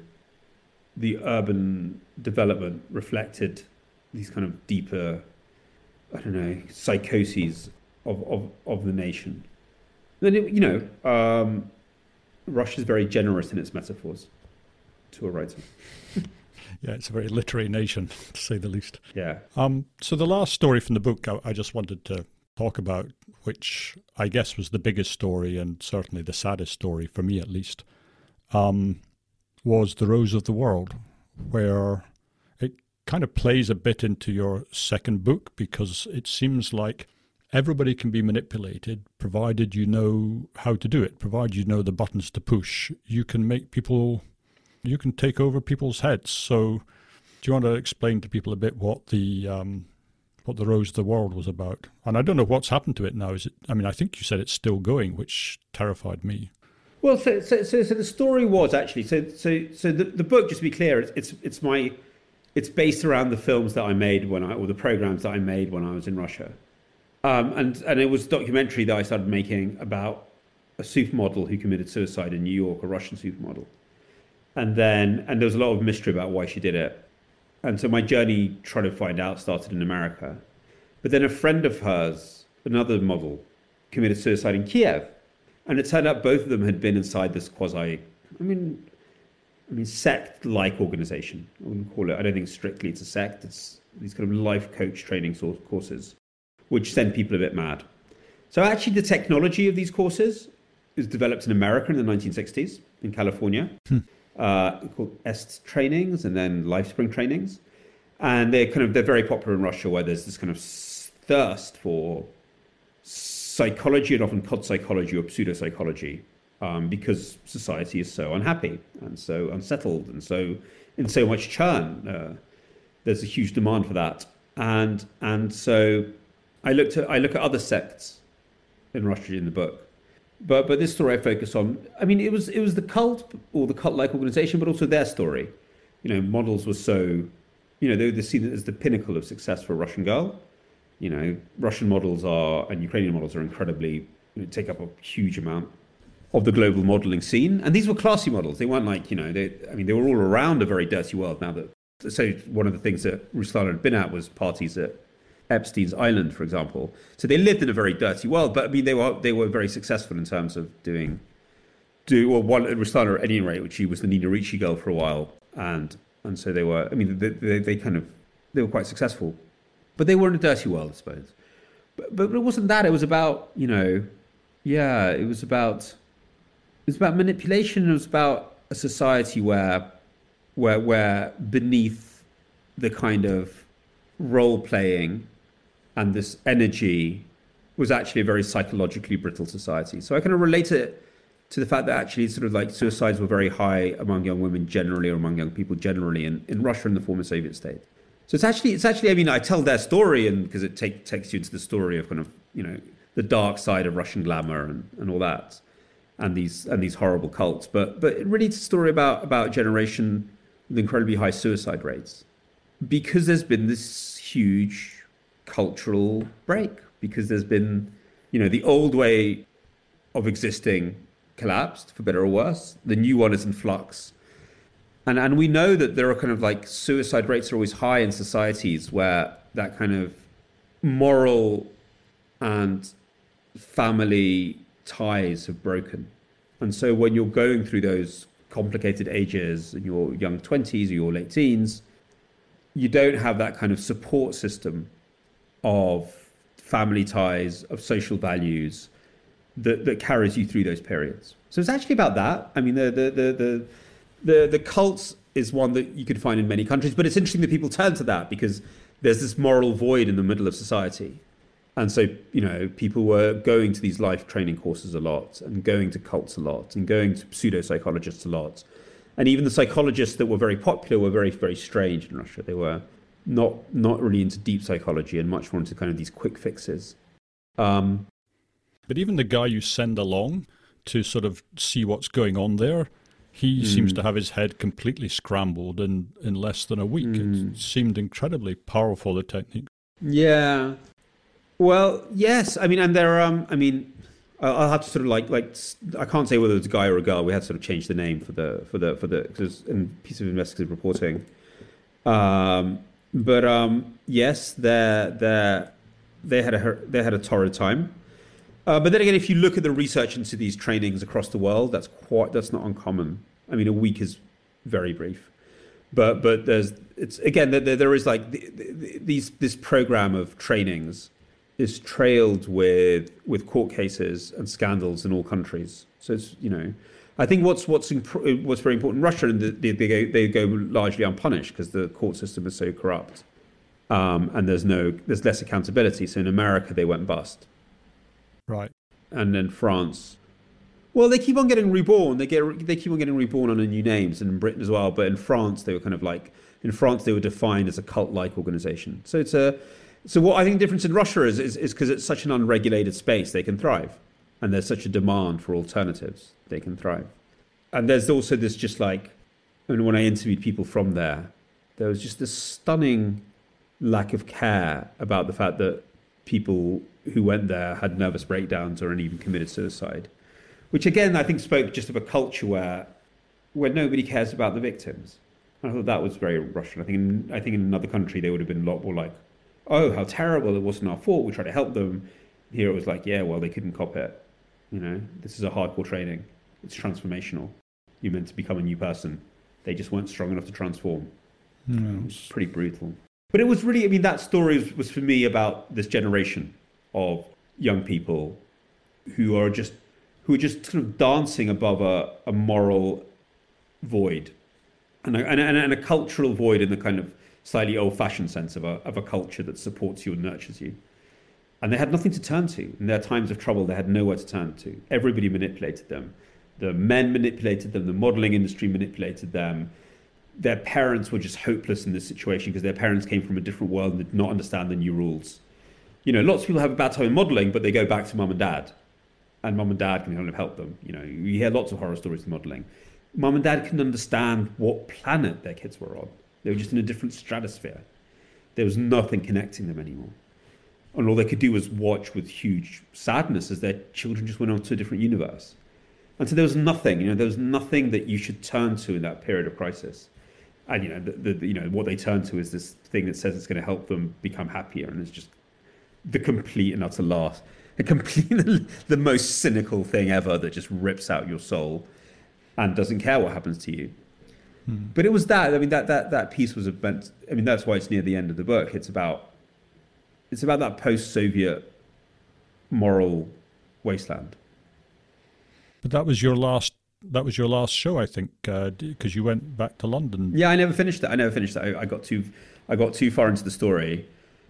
the urban development reflected these kind of deeper, I don't know, psychoses of, of, of the nation. Then, it, you know, um, Russia is very generous in its metaphors to a writer. yeah, it's a very literary nation, to say the least. Yeah. Um, so the last story from the book I, I just wanted to talk about, which I guess was the biggest story and certainly the saddest story for me at least, um, was The Rose of the World, where it kind of plays a bit into your second book because it seems like everybody can be manipulated provided you know how to do it, provided you know the buttons to push. You can make people, you can take over people's heads. So, do you want to explain to people a bit what the um, what the Rose of the World was about? And I don't know what's happened to it now. Is it? I mean, I think you said it's still going, which terrified me. Well, so so so, so the story was actually so so so the, the book. Just to be clear, it's, it's it's my it's based around the films that I made when I or the programs that I made when I was in Russia. Um, and and it was a documentary that I started making about a supermodel who committed suicide in New York, a Russian supermodel. And then and there was a lot of mystery about why she did it. And so my journey trying to find out started in America. But then a friend of hers, another model, committed suicide in Kiev. And it turned out both of them had been inside this quasi I mean I mean sect like organization. I wouldn't call it I don't think strictly it's a sect, it's these kind of life coach training courses which send people a bit mad. So actually, the technology of these courses is developed in America in the 1960s in California, hmm. uh, called EST trainings and then LifeSpring trainings, and they're kind of they're very popular in Russia where there's this kind of thirst for psychology and often cod psychology or pseudo psychology um, because society is so unhappy and so unsettled and so in so much churn. Uh, there's a huge demand for that, and and so I looked at I look at other sects in Russia in the book, but but this story I focus on. I mean, it was it was the cult or the cult-like organization, but also their story. You know, models were so, you know, they were seen as the pinnacle of success for a Russian girl. You know, Russian models are and Ukrainian models are incredibly you know, take up a huge amount of the global modeling scene. And these were classy models. They weren't like, you know, they, I mean, they were all around a very dirty world now that, so one of the things that Ruslana had been at was parties at Epstein's Island, for example. So they lived in a very dirty world, but I mean, they were they were very successful in terms of doing do or one Ruslana at any rate, which she was the Nina Ricci girl for a while, and and so they were. I mean, they, they, they kind of they were quite successful, but they were in a dirty world, I suppose. But, but it wasn't that. It was about you know, yeah, it was about it was about manipulation. It was about a society where where where beneath the kind of role playing and this energy was actually a very psychologically brittle society. So I kind of relate it to the fact that actually sort of like suicides were very high among young women generally or among young people generally in, in Russia and the former Soviet state. So it's actually it's actually I mean I tell their story and because it take, takes you into the story of kind of you know the dark side of Russian glamour and, and all that and these and these horrible cults. But but really it's a story about about a generation with incredibly high suicide rates because there's been this huge cultural break because there's been, you know, the old way of existing collapsed for better or worse. The new one is in flux. And, and we know that there are kind of like suicide rates are always high in societies where that kind of moral and family ties have broken. And so when you're going through those complicated ages in your young 20s or your late teens, you don't have that kind of support system of family ties, of social values that, that carries you through those periods. So it's actually about that. I mean, the, the, the, the, the, the cults is one that you could find in many countries, but it's interesting that people turn to that because there's this moral void in the middle of society. And so, you know, people were going to these life training courses a lot and going to cults a lot and going to pseudo psychologists a lot. And even the psychologists that were very popular were very, very strange in Russia. They were not not really into deep psychology and much more into kind of these quick fixes. Um, but even the guy you send along to sort of see what's going on there, he mm. seems to have his head completely scrambled in, in less than a week. Mm. It seemed incredibly powerful, the technique. Yeah. Well, yes. I mean, and there, um, I mean, I'll have to sort of like like I can't say whether it's a guy or a girl. We had to sort of change the name for the for the for the because in piece of investigative reporting. Um, but um, yes, they they they had a they had a torrid time. Uh, but then again, if you look at the research into these trainings across the world, that's quite that's not uncommon. I mean, a week is very brief, but but there's it's again there, there is like the, the, these this program of trainings is trailed with with court cases and scandals in all countries. So it's you know, I think what's what's imp- what's very important in Russia and they, they go they go largely unpunished because the court system is so corrupt, um, and there's no there's less accountability. So in America they went bust, right, and then France. Well, they keep on getting reborn. They get they keep on getting reborn under new names, and in Britain as well. But in France, they were kind of like in France they were defined as a cult-like organization. So it's a so what I think the difference in Russia is is because it's such an unregulated space, they can thrive, and there's such a demand for alternatives, they can thrive. And there's also this just like, I mean, when I interviewed people from there, there was just this stunning lack of care about the fact that people who went there had nervous breakdowns or even committed suicide, which again I think spoke just of a culture where where nobody cares about the victims. And I thought that was very Russian. I think in, I think in another country they would have been a lot more like, oh, how terrible! It wasn't our fault. We tried to help them. Here it was like, yeah, well, they couldn't cop it. You know, this is a hardcore training. It's transformational. You're meant to become a new person. They just weren't strong enough to transform. Mm. It was pretty brutal. But it was really, I mean, that story was, was for me about this generation of young people who are just who are just sort of dancing above a, a moral void and a, and, a, and a cultural void in the kind of slightly old-fashioned sense of a, of a culture that supports you and nurtures you. And they had nothing to turn to. In their times of trouble, they had nowhere to turn to. Everybody manipulated them. The men manipulated them. The modeling industry manipulated them. Their parents were just hopeless in this situation because their parents came from a different world and did not understand the new rules. You know, lots of people have a bad time in modeling, but they go back to mum and dad. And mum and dad can kind of help them. You know, you hear lots of horror stories in modeling. Mum and dad can understand what planet their kids were on they were just in a different stratosphere. There was nothing connecting them anymore. And all they could do was watch with huge sadness as their children just went on to a different universe. And so there was nothing, you know, there was nothing that you should turn to in that period of crisis. And you know, the, the, you know, what they turn to is this thing that says it's going to help them become happier, and it's just the complete and utter loss, a complete, the most cynical thing ever that just rips out your soul and doesn't care what happens to you. Hmm. But it was that. I mean, that that that piece was meant. I mean, that's why it's near the end of the book. It's about it's about that post-Soviet moral wasteland. But that was your last. That was your last show, I think, because uh, you went back to London. Yeah, I never finished that. I never finished that. I, I, got too, I got too far into the story,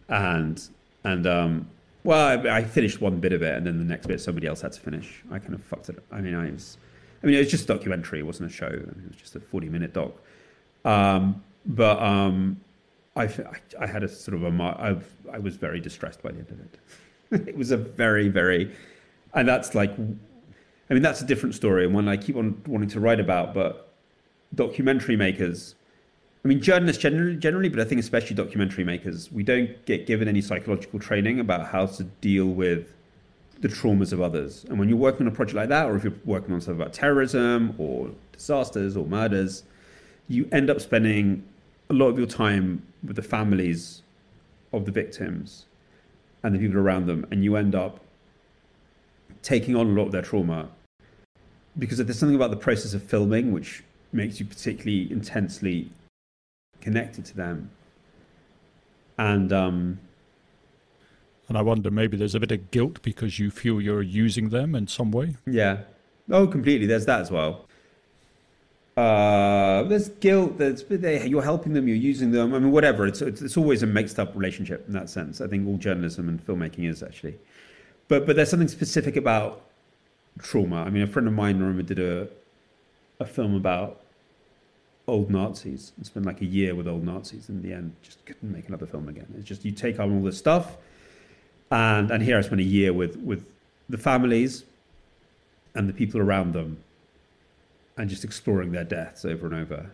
and and um, well, I, I, finished one bit of it, and then the next bit somebody else had to finish. I kind of fucked it. Up. I mean, I was I mean, it was just a documentary. It wasn't a show. It was just a forty-minute doc. Um, but um, I, I, had a sort of a. I, I was very distressed by the end of it. it was a very, very, and that's like, I mean, that's a different story and one I keep on wanting to write about. But documentary makers, I mean, journalists generally, generally, but I think especially documentary makers, we don't get given any psychological training about how to deal with the traumas of others. And when you're working on a project like that, or if you're working on something about terrorism or disasters or murders, you end up spending a lot of your time with the families of the victims and the people around them, and you end up taking on a lot of their trauma. Because there's something about the process of filming which makes you particularly intensely connected to them. And um, and I wonder maybe there's a bit of guilt because you feel you're using them in some way. Yeah. Oh, completely. There's that as well. Uh, there's guilt. There's you're helping them. You're using them. I mean, whatever. It's, it's, it's always a mixed up relationship in that sense. I think all journalism and filmmaking is actually. But but there's something specific about trauma. I mean, a friend of mine, remember, did a a film about old Nazis and spent like a year with old Nazis. In the end, just couldn't make another film again. It's just you take on all this stuff and and here I spent a year with with the families and the people around them, and just exploring their deaths over and over,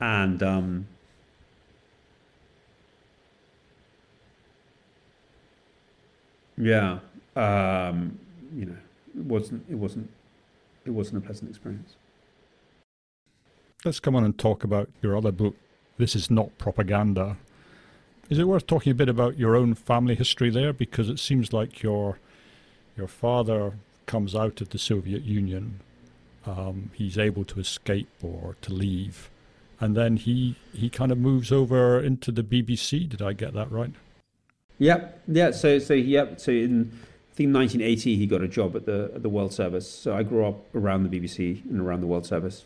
and um, yeah, um, you know, it wasn't it wasn't it wasn't a pleasant experience. Let's come on and talk about your other book. This is not propaganda. Is it worth talking a bit about your own family history there? Because it seems like your your father comes out of the Soviet Union. Um, he's able to escape or to leave, and then he he kind of moves over into the BBC. Did I get that right? Yeah, yeah. So so yeah. So in I think 1980 he got a job at the at the World Service. So I grew up around the BBC and around the World Service.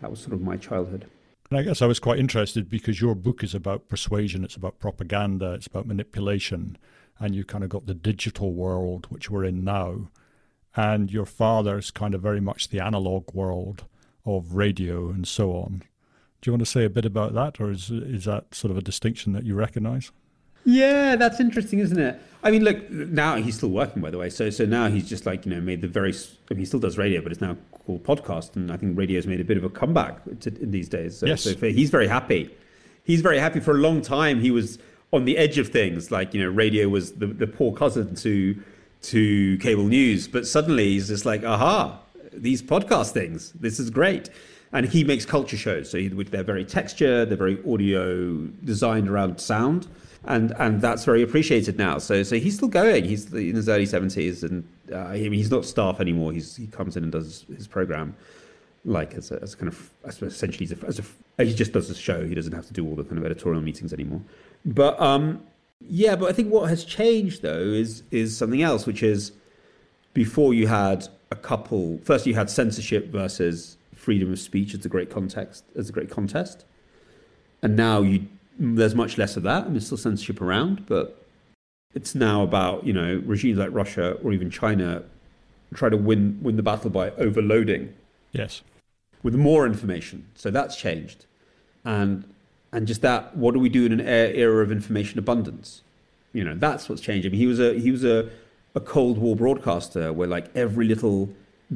That was sort of my childhood. And I guess I was quite interested because your book is about persuasion, it's about propaganda, it's about manipulation, and you kind of got the digital world which we're in now, and your father's kind of very much the analog world of radio and so on. Do you want to say a bit about that, or is is that sort of a distinction that you recognise? Yeah, that's interesting, isn't it? I mean, look, now he's still working, by the way. So, so now he's just like you know made the very. I mean, he still does radio, but it's now called podcast, and I think radio's made a bit of a comeback to, in these days. So, yes. so he's very happy. He's very happy. For a long time, he was on the edge of things. Like you know, radio was the, the poor cousin to to cable news, but suddenly he's just like, aha, these podcast things. This is great. And he makes culture shows. So he, they're very texture, they're very audio designed around sound and and that's very appreciated now. So so he's still going. He's in his early seventies, and uh, I mean, he's not staff anymore. He's he comes in and does his program like as a, as a kind of essentially as a, as a, he just does a show. He doesn't have to do all the kind of editorial meetings anymore. But um, yeah, but I think what has changed though is is something else, which is before you had a couple. First, you had censorship versus freedom of speech as a great context as a great contest, and now you there's much less of that. there's still censorship around, but it's now about you know regimes like Russia or even China try to win win the battle by overloading. Yes. With more information, so that's changed, and and just that. What do we do in an era of information abundance? You know, that's what's mean, he was a he was a a Cold War broadcaster where like every little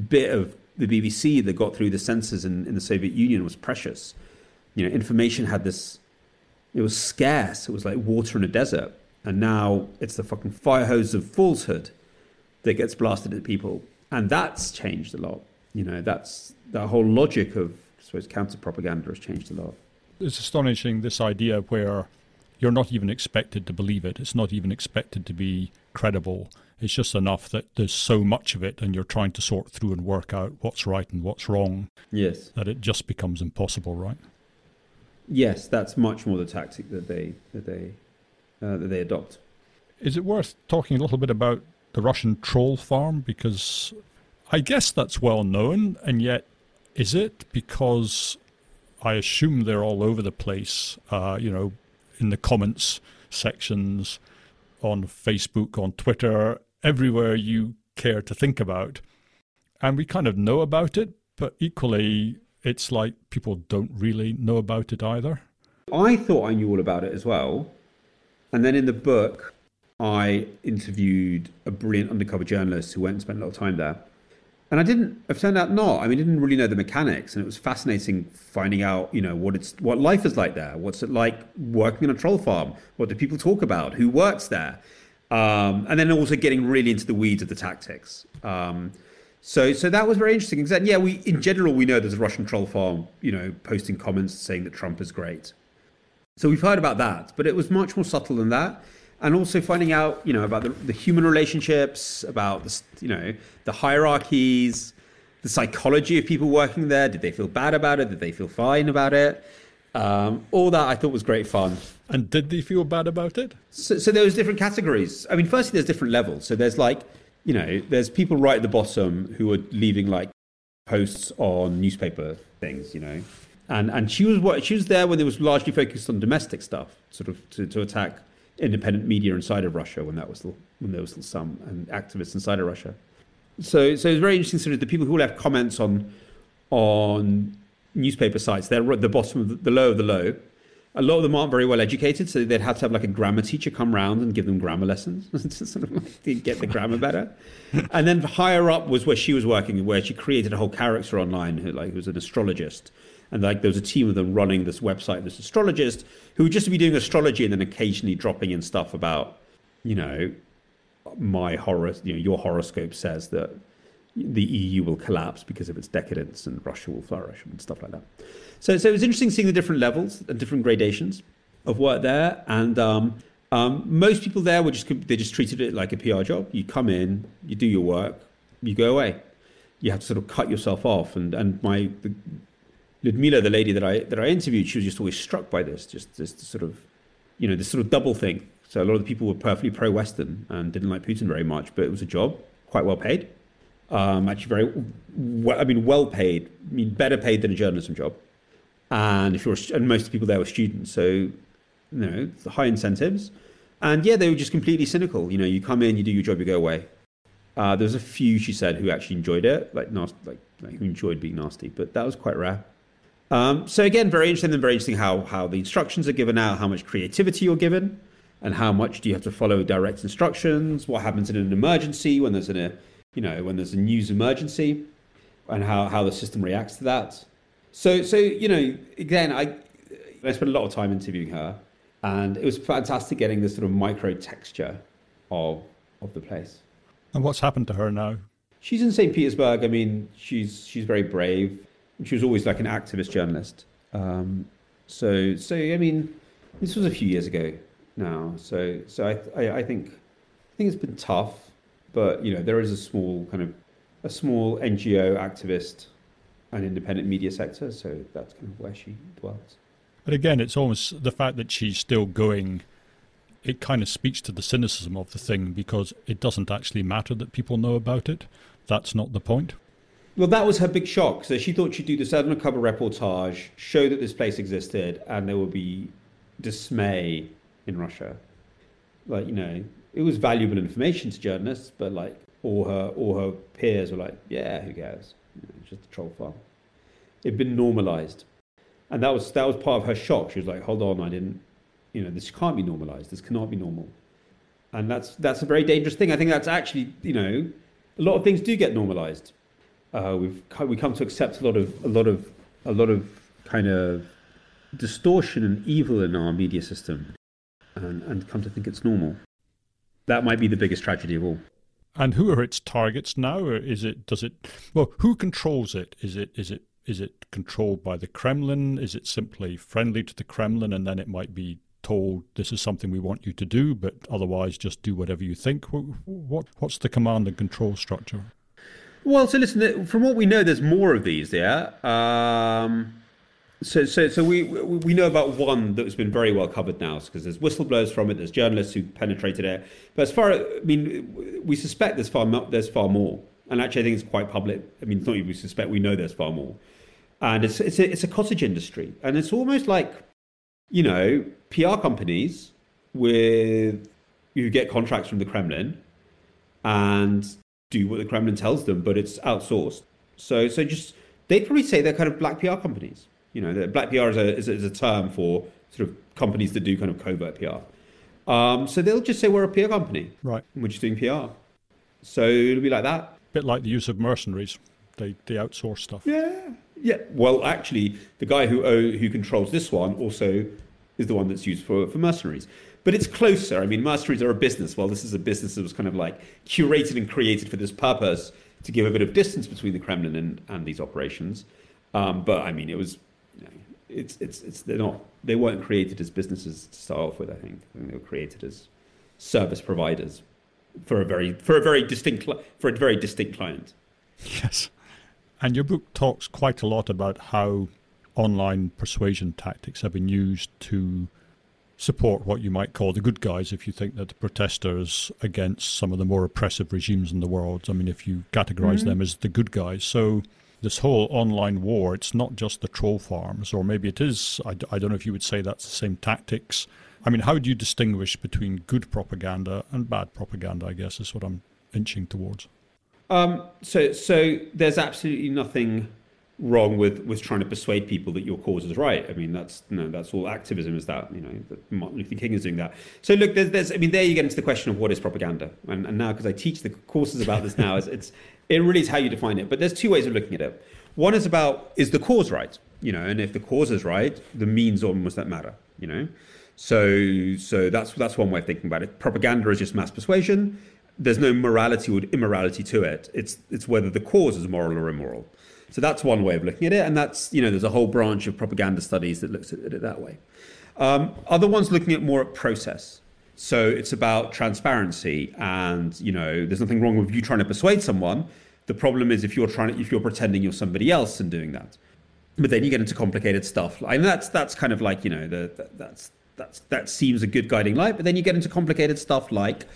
bit of the BBC that got through the censors in, in the Soviet Union was precious. You know, information had this it was scarce. It was like water in a desert. And now it's the fucking fire hose of falsehood that gets blasted at people. And that's changed a lot. You know, that's the whole logic of, I suppose, counter propaganda has changed a lot. It's astonishing, this idea where you're not even expected to believe it. It's not even expected to be credible. It's just enough that there's so much of it and you're trying to sort through and work out what's right and what's wrong. Yes. That it just becomes impossible, right? Yes, that's much more the tactic that they that they uh, that they adopt. Is it worth talking a little bit about the Russian troll farm because I guess that's well known, and yet is it because I assume they're all over the place. Uh, you know, in the comments sections on Facebook, on Twitter, everywhere you care to think about, and we kind of know about it, but equally it's like people don't really know about it either. I thought I knew all about it as well. And then in the book, I interviewed a brilliant undercover journalist who went and spent a lot of time there. And I didn't, it turned out not. I mean, I didn't really know the mechanics. And it was fascinating finding out, you know, what it's, what life is like there. What's it like working on a troll farm? What do people talk about? Who works there? Um, and then also getting really into the weeds of the tactics. Um, so, so that was very interesting. Exactly. Yeah, we in general we know there's a Russian troll farm, you know, posting comments saying that Trump is great. So we've heard about that, but it was much more subtle than that. And also finding out, you know, about the, the human relationships, about the, you know, the hierarchies, the psychology of people working there. Did they feel bad about it? Did they feel fine about it? Um, all that I thought was great fun. And did they feel bad about it? So, so there was different categories. I mean, firstly, there's different levels. So there's like you know, there's people right at the bottom who are leaving like posts on newspaper things, you know. And and she was what she was there when it was largely focused on domestic stuff, sort of to, to attack independent media inside of Russia when that was still, when there was some and activists inside of Russia. So so it's very interesting. Sort of the people who left comments on on newspaper sites, they're at the bottom of the, the low of the low, a lot of them aren't very well educated, so they'd have to have like a grammar teacher come round and give them grammar lessons to sort of get the grammar better. and then higher up was where she was working, where she created a whole character online, who like who was an astrologist, and like there was a team of them running this website, this astrologist who would just be doing astrology and then occasionally dropping in stuff about, you know, my horror, you know, your horoscope says that the EU will collapse because of its decadence and Russia will flourish and stuff like that. So, so it was interesting seeing the different levels and different gradations of work there. And um, um, most people there were just they just treated it like a PR job. You come in, you do your work, you go away. You have to sort of cut yourself off. And and my the, Ludmila, the lady that I that I interviewed, she was just always struck by this, just this sort of, you know, this sort of double thing. So a lot of the people were perfectly pro-Western and didn't like Putin very much, but it was a job, quite well paid, um, actually very, well, I mean, well paid, I mean, better paid than a journalism job. And if you're, and most of the people there were students, so you know, high incentives. And yeah, they were just completely cynical. You know, you come in, you do your job, you go away. Uh, there was a few, she said, who actually enjoyed it, like, nasty, like, like who enjoyed being nasty, but that was quite rare. Um, so again, very interesting and very interesting how how the instructions are given out, how much creativity you're given, and how much do you have to follow direct instructions. What happens in an emergency when there's an, a you know when there's a news emergency, and how how the system reacts to that. So so you know again, I I spent a lot of time interviewing her, and it was fantastic getting this sort of micro texture of of the place. And what's happened to her now? She's in St. Petersburg. I mean, she's she's very brave she was always like an activist journalist. Um, so, so I mean, this was a few years ago now. So, so I, I, I think, I think it's been tough, but you know, there is a small kind of a small NGO activist and independent media sector. So that's kind of where she dwells. But again, it's almost the fact that she's still going. It kind of speaks to the cynicism of the thing because it doesn't actually matter that people know about it. That's not the point. Well, that was her big shock. So she thought she'd do this undercover reportage, show that this place existed, and there would be dismay in Russia. Like, you know, it was valuable information to journalists, but like all her all her peers were like, yeah, who cares? Just a troll farm. It'd been normalized. And that was that was part of her shock. She was like, hold on, I didn't you know, this can't be normalized. This cannot be normal. And that's that's a very dangerous thing. I think that's actually, you know, a lot of things do get normalized uh, we've we come to accept a lot of a lot of a lot of kind of distortion and evil in our media system, and, and come to think it's normal. That might be the biggest tragedy of all. And who are its targets now? Or is it does it well? Who controls it? Is it is it is it controlled by the Kremlin? Is it simply friendly to the Kremlin, and then it might be told this is something we want you to do, but otherwise just do whatever you think? What what's the command and control structure? Well, so listen, from what we know, there's more of these, yeah. Um, so, so, so we we know about one that's been very well covered now, because there's whistleblowers from it, there's journalists who penetrated it. But as far I mean, we suspect there's far there's far more, and actually, I think it's quite public. I mean, it's not even we suspect; we know there's far more. And it's it's a, it's a cottage industry, and it's almost like, you know, PR companies with you get contracts from the Kremlin, and do what the Kremlin tells them, but it's outsourced. So, so just they'd probably say they're kind of black PR companies. You know, black PR is a, is a, is a term for sort of companies that do kind of covert PR. Um, so they'll just say we're a PR company, right? We're just doing PR. So it'll be like that. A bit like the use of mercenaries. They they outsource stuff. Yeah, yeah. Well, actually, the guy who who controls this one also is the one that's used for for mercenaries. But it's closer. I mean, masteries are a business. Well, this is a business that was kind of like curated and created for this purpose to give a bit of distance between the Kremlin and, and these operations. Um, but I mean, it was, it's, it's, it's, they're not, they weren't created as businesses to start off with, I think. I think they were created as service providers for a very, for a very distinct, for a very distinct client. Yes. And your book talks quite a lot about how online persuasion tactics have been used to support what you might call the good guys if you think that the protesters against some of the more oppressive regimes in the world, I mean, if you categorize mm-hmm. them as the good guys. So this whole online war, it's not just the troll farms, or maybe it is. I, I don't know if you would say that's the same tactics. I mean, how do you distinguish between good propaganda and bad propaganda? I guess is what I'm inching towards. Um, so, so there's absolutely nothing wrong with with trying to persuade people that your cause is right. I mean, that's know, that's all activism is that. You know, Martin Luther King is doing that. So look, there's, there's I mean, there you get into the question of what is propaganda, and, and now because I teach the courses about this now, it's, it's it really is how you define it. But there's two ways of looking at it. One is about is the cause right, you know, and if the cause is right, the means almost don't matter, you know. So so that's that's one way of thinking about it. Propaganda is just mass persuasion. there's no morality or immorality to it. It's it's whether the cause is moral or immoral. So that's one way of looking at it, and that's you know there's a whole branch of propaganda studies that looks at it that way. Um, other ones looking at more at process. So it's about transparency, and you know there's nothing wrong with you trying to persuade someone. The problem is if you're trying to, if you're pretending you're somebody else and doing that. But then you get into complicated stuff, and that's that's kind of like you know the, that's that's that seems a good guiding light. But then you get into complicated stuff like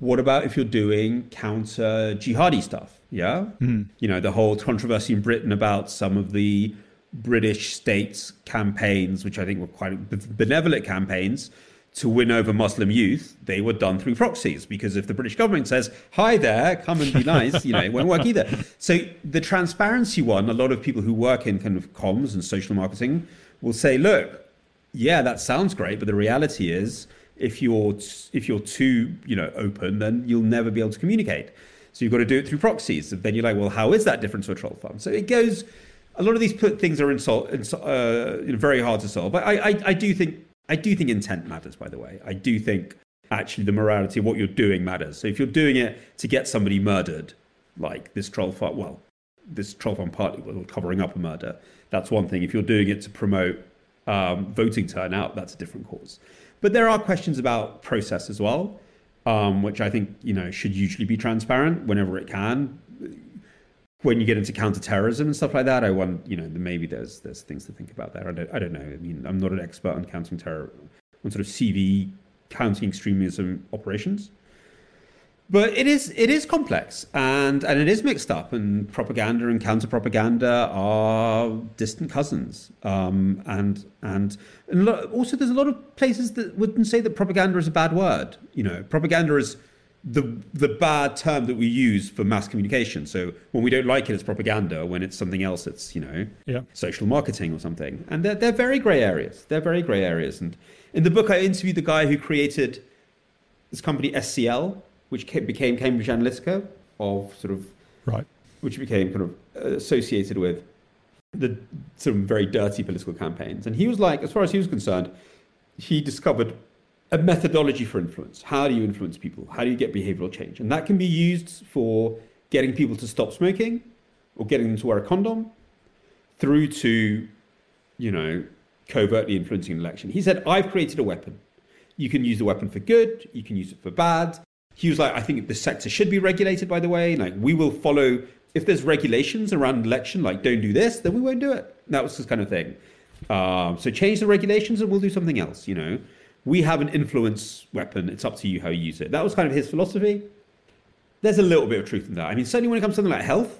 what about if you're doing counter jihadi stuff? Yeah. Mm. You know, the whole controversy in Britain about some of the British states campaigns, which I think were quite benevolent campaigns to win over Muslim youth, they were done through proxies because if the British government says, hi there, come and be nice, you know, it won't work either. So the transparency one, a lot of people who work in kind of comms and social marketing will say, look, yeah, that sounds great, but the reality is if you're if you're too you know open, then you'll never be able to communicate. So you've got to do it through proxies. And then you're like, well, how is that different to a troll farm? So it goes. A lot of these things are insol- uh, you know, very hard to solve. But I, I, I do think I do think intent matters. By the way, I do think actually the morality of what you're doing matters. So if you're doing it to get somebody murdered, like this troll farm, well, this troll farm party was covering up a murder. That's one thing. If you're doing it to promote um, voting turnout, that's a different cause. But there are questions about process as well, um, which I think you know should usually be transparent whenever it can. When you get into counterterrorism and stuff like that, I want you know maybe there's there's things to think about there. I don't I don't know. I mean, I'm not an expert on counting terror, on sort of CV counting extremism operations but it is it is complex and and it is mixed up and propaganda and counter propaganda are distant cousins. Um, and and and also there's a lot of places that wouldn't say that propaganda is a bad word you know. Propaganda is the the bad term that we use for mass communication. So when we don't like it it's propaganda. When it's something else it's you know yeah. social marketing or something. And they're, they're very gray areas. They're very gray areas. And in the book i interviewed the guy who created this company scl which became Cambridge Analytica, of sort of right, which became kind of uh, associated with the some very dirty political campaigns. And he was like, as far as he was concerned, he discovered a methodology for influence. How do you influence people? How do you get behavioral change? And that can be used for getting people to stop smoking or getting them to wear a condom through to, you know, covertly influencing an election. He said, I've created a weapon. You can use the weapon for good, you can use it for bad, he was like, I think the sector should be regulated, by the way. Like, we will follow, if there's regulations around election, like, don't do this, then we won't do it. That was this kind of thing. Um, so change the regulations and we'll do something else, you know. We have an influence weapon. It's up to you how you use it. That was kind of his philosophy. There's a little bit of truth in that. I mean, certainly when it comes to something like health,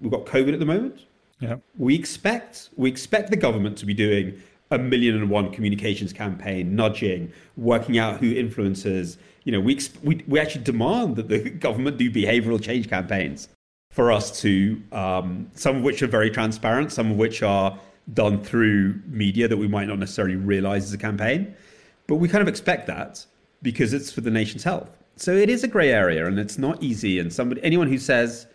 we've got COVID at the moment. Yeah. We expect we expect the government to be doing a million and one communications campaign, nudging, working out who influences, you know, we, we, we actually demand that the government do behavioral change campaigns for us to, um, some of which are very transparent, some of which are done through media that we might not necessarily realize as a campaign. But we kind of expect that because it's for the nation's health. So it is a gray area and it's not easy. And somebody, anyone who says,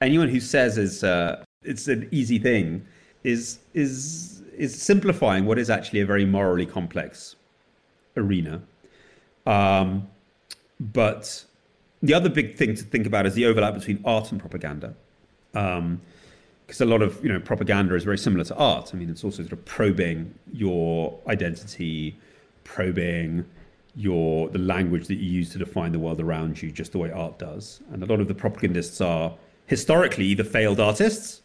anyone who says is, uh, it's an easy thing is, is, is simplifying what is actually a very morally complex arena. Um, but the other big thing to think about is the overlap between art and propaganda. because um, a lot of you know propaganda is very similar to art. I mean, it's also sort of probing your identity, probing your the language that you use to define the world around you, just the way art does. And a lot of the propagandists are historically either failed artists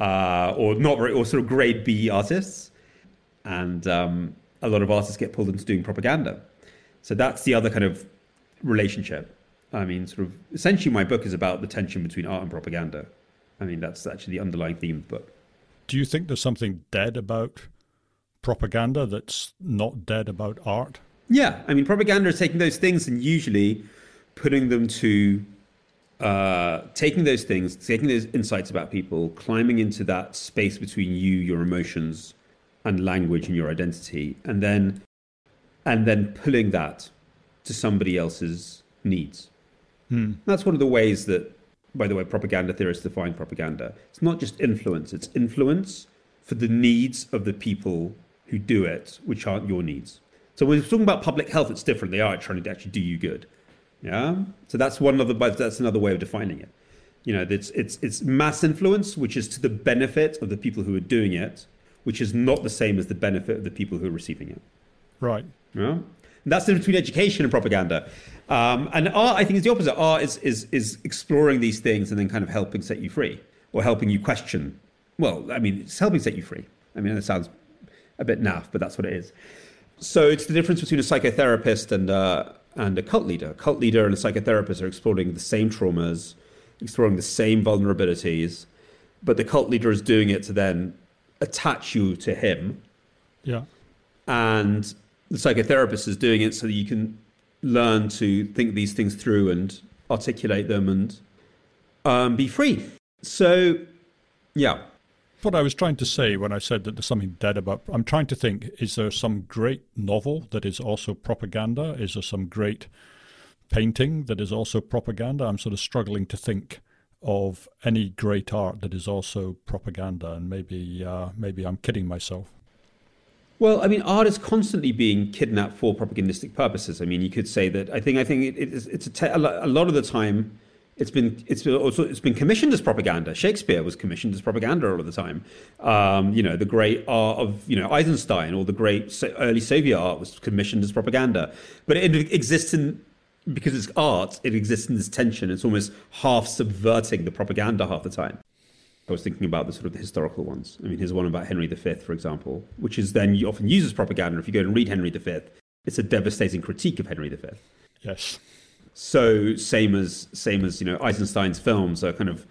uh, or not very, or sort of grade B artists, and um, a lot of artists get pulled into doing propaganda. So that's the other kind of relationship. I mean, sort of essentially, my book is about the tension between art and propaganda. I mean, that's actually the underlying theme of the book. Do you think there's something dead about propaganda that's not dead about art? Yeah, I mean, propaganda is taking those things and usually putting them to uh, taking those things, taking those insights about people, climbing into that space between you, your emotions, and language and your identity, and then and then pulling that to somebody else's needs. Hmm. That's one of the ways that, by the way, propaganda theorists define propaganda. It's not just influence, it's influence for the needs of the people who do it, which aren't your needs. So when we're talking about public health, it's different. They are trying to actually do you good. Yeah. So that's one other. That's another way of defining it. You know, it's it's it's mass influence, which is to the benefit of the people who are doing it, which is not the same as the benefit of the people who are receiving it. Right. Yeah. And that's the difference between education and propaganda. Um, and art, I think, is the opposite. Art is, is is exploring these things and then kind of helping set you free or helping you question. Well, I mean, it's helping set you free. I mean, it sounds a bit naff, but that's what it is. So it's the difference between a psychotherapist and uh, and a cult leader. A cult leader and a psychotherapist are exploring the same traumas, exploring the same vulnerabilities, but the cult leader is doing it to then attach you to him. Yeah. And the psychotherapist is doing it so that you can learn to think these things through and articulate them and um, be free. So, yeah. What I was trying to say when I said that there's something dead about, I'm trying to think: is there some great novel that is also propaganda? Is there some great painting that is also propaganda? I'm sort of struggling to think of any great art that is also propaganda, and maybe uh, maybe I'm kidding myself. Well, I mean, art is constantly being kidnapped for propagandistic purposes. I mean, you could say that. I think. I think it, it is, it's a, te- a lot of the time. It's been it's been also it's been commissioned as propaganda. Shakespeare was commissioned as propaganda all of the time. Um, you know, the great art of you know Eisenstein or the great early Soviet art was commissioned as propaganda. But it exists in because it's art. It exists in this tension. It's almost half subverting the propaganda half the time. I was thinking about the sort of the historical ones. I mean, here's one about Henry V, for example, which is then often used as propaganda. If you go and read Henry V, it's a devastating critique of Henry V. Yes. So same as same as you know Eisenstein's films are kind of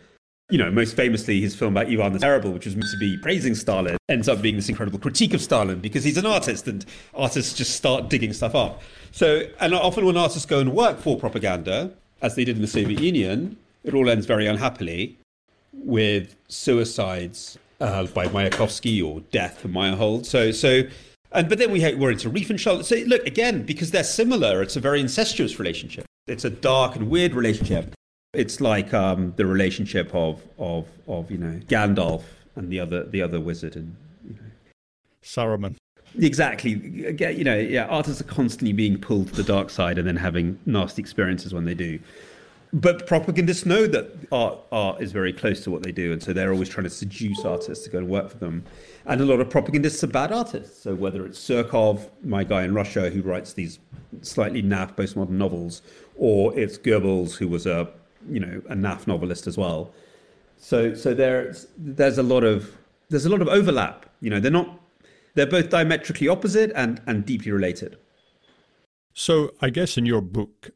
you know most famously his film about Ivan the Terrible, which was meant to be praising Stalin, ends up being this incredible critique of Stalin because he's an artist and artists just start digging stuff up. So and often when artists go and work for propaganda, as they did in the Soviet Union, it all ends very unhappily with suicides uh, by Mayakovsky or death for Meyerhold. So, so, and but then we we're into Riefenstahl. So look again because they're similar. It's a very incestuous relationship. It's a dark and weird relationship. It's like um, the relationship of of of you know Gandalf and the other the other wizard and you know Saruman. Exactly. You know, yeah, artists are constantly being pulled to the dark side and then having nasty experiences when they do but propagandists know that art, art is very close to what they do, and so they're always trying to seduce artists to go and work for them. And a lot of propagandists are bad artists. So whether it's Surkov, my guy in Russia who writes these slightly naff postmodern novels, or it's Goebbels who was a you know a naff novelist as well. So so there's there's a lot of there's a lot of overlap. You know, they're not they're both diametrically opposite and and deeply related. So I guess in your book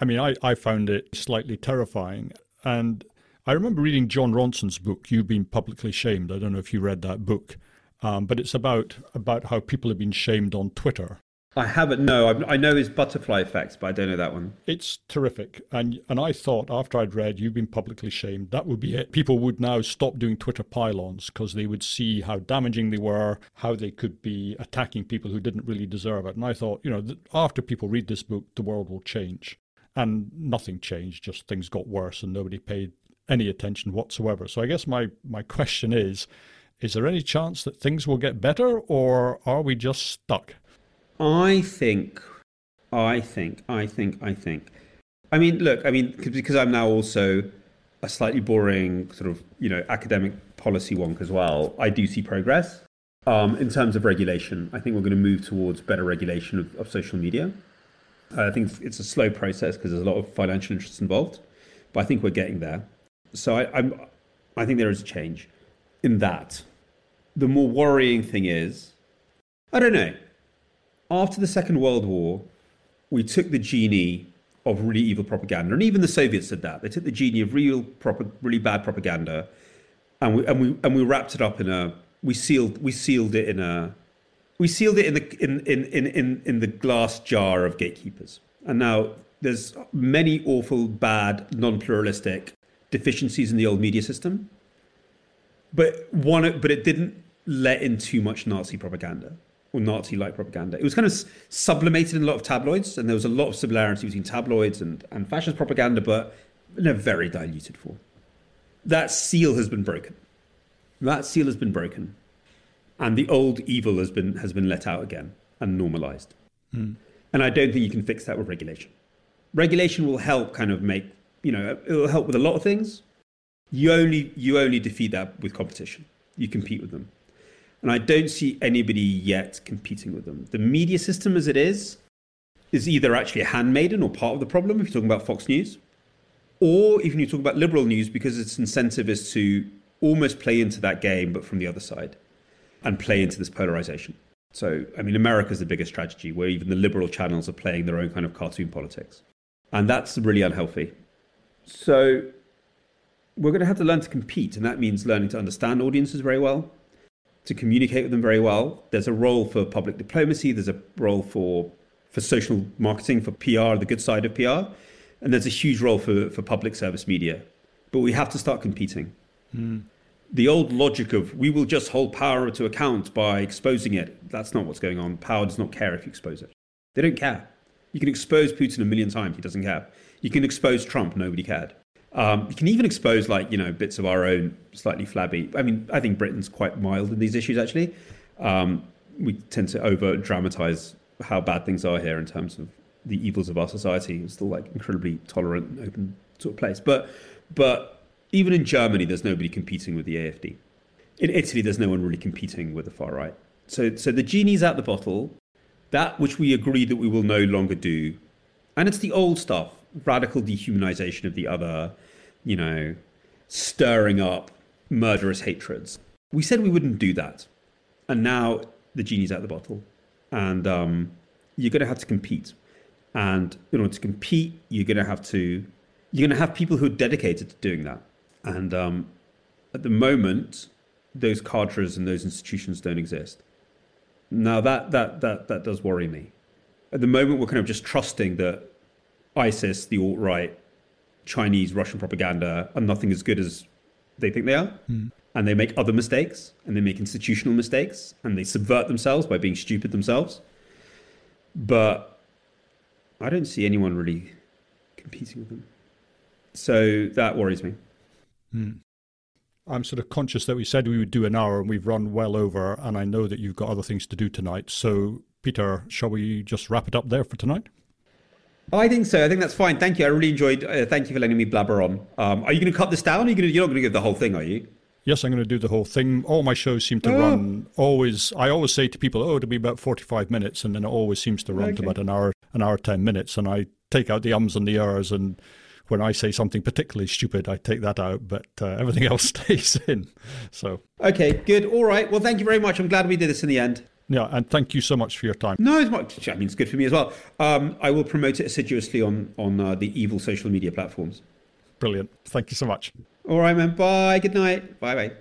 I mean, I, I found it slightly terrifying. And I remember reading Jon Ronson's book, You've Been Publicly Shamed. I don't know if you read that book, um, but it's about, about how people have been shamed on Twitter. I haven't. No, I know his butterfly effects, but I don't know that one. It's terrific, and and I thought after I'd read "You've Been Publicly Shamed," that would be it. People would now stop doing Twitter pylons because they would see how damaging they were, how they could be attacking people who didn't really deserve it. And I thought, you know, after people read this book, the world will change and nothing changed. Just things got worse, and nobody paid any attention whatsoever. So I guess my my question is: Is there any chance that things will get better, or are we just stuck? I think, I think, I think, I think. I mean, look, I mean, because I'm now also a slightly boring sort of you know academic policy wonk as well. I do see progress um, in terms of regulation. I think we're going to move towards better regulation of, of social media. I think it's a slow process because there's a lot of financial interests involved, but I think we're getting there. So I, I'm, I think there is a change in that. The more worrying thing is, I don't know. After the Second World War, we took the genie of really evil propaganda, and even the Soviets did that. They took the genie of real, proper, really bad propaganda, and we and we and we wrapped it up in a we sealed we sealed it in a we sealed it in the in, in, in, in, in the glass jar of gatekeepers. And now there's many awful, bad, non-pluralistic deficiencies in the old media system. But one, but it didn't let in too much Nazi propaganda or Nazi-like propaganda. It was kind of sublimated in a lot of tabloids, and there was a lot of similarity between tabloids and, and fascist propaganda, but in a very diluted form. That seal has been broken. That seal has been broken and the old evil has been has been let out again and normalized. Mm. And I don't think you can fix that with regulation. regulation will help kind of make you know it will help with a lot of things. You only you only defeat that with competition. You compete with them, and I don't see anybody yet competing with them. The media system as it is is either actually a handmaiden or part of the problem if you're talking about Fox News, or even you talk about liberal news because its incentive is to almost play into that game but from the other side and play into this polarization. So, I mean, America's the biggest tragedy where even the liberal channels are playing their own kind of cartoon politics. And that's really unhealthy. So, we're going to have to learn to compete. And that means learning to understand audiences very well, to communicate with them very well. There's a role for public diplomacy, there's a role for, for social marketing, for PR, the good side of PR. And there's a huge role for, for public service media. But we have to start competing. Mm the old logic of we will just hold power to account by exposing it, that's not what's going on. Power does not care if you expose it. They don't care. You can expose Putin a million times, he doesn't care. You can expose Trump, nobody cared. Um, you can even expose like you know bits of our own slightly flabby. I mean, I think Britain's quite mild in these issues actually. Um, we tend to over dramatize how bad things are here in terms of the evils of our society. It's still like incredibly tolerant, and open sort of place. But but even in Germany, there's nobody competing with the AFD. In Italy, there's no one really competing with the far right. So, so the genie's out the bottle. That which we agree that we will no longer do, and it's the old stuff: radical dehumanization of the other, you know, stirring up murderous hatreds. We said we wouldn't do that, and now the genie's out the bottle, and um, you're going to have to compete. And in order to compete, you're going to have to you're going to have people who are dedicated to doing that. And um, at the moment, those cadres and those institutions don't exist. Now that that that that does worry me. At the moment, we're kind of just trusting that ISIS, the alt right, Chinese, Russian propaganda are nothing as good as they think they are. Mm. And they make other mistakes, and they make institutional mistakes, and they subvert themselves by being stupid themselves. But I don't see anyone really competing with them. So that worries me. Hmm. I'm sort of conscious that we said we would do an hour and we've run well over, and I know that you've got other things to do tonight. So, Peter, shall we just wrap it up there for tonight? I think so. I think that's fine. Thank you. I really enjoyed. Uh, thank you for letting me blabber on. Um, are you going to cut this down? Are you going to, you're not going to give the whole thing, are you? Yes, I'm going to do the whole thing. All my shows seem to oh. run always. I always say to people, "Oh, it'll be about 45 minutes," and then it always seems to run okay. to about an hour, an hour 10 minutes, and I take out the ums and the ers and when I say something particularly stupid, I take that out, but uh, everything else stays in. So okay, good, all right. Well, thank you very much. I'm glad we did this in the end. Yeah, and thank you so much for your time. No, it's much. I mean, it's good for me as well. Um, I will promote it assiduously on on uh, the evil social media platforms. Brilliant. Thank you so much. All right, man. Bye. Good night. Bye. Bye.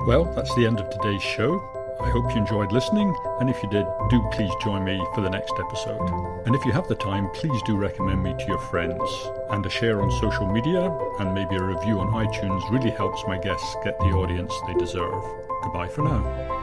Well, that's the end of today's show. I hope you enjoyed listening, and if you did, do please join me for the next episode. And if you have the time, please do recommend me to your friends. And a share on social media and maybe a review on iTunes really helps my guests get the audience they deserve. Goodbye for now.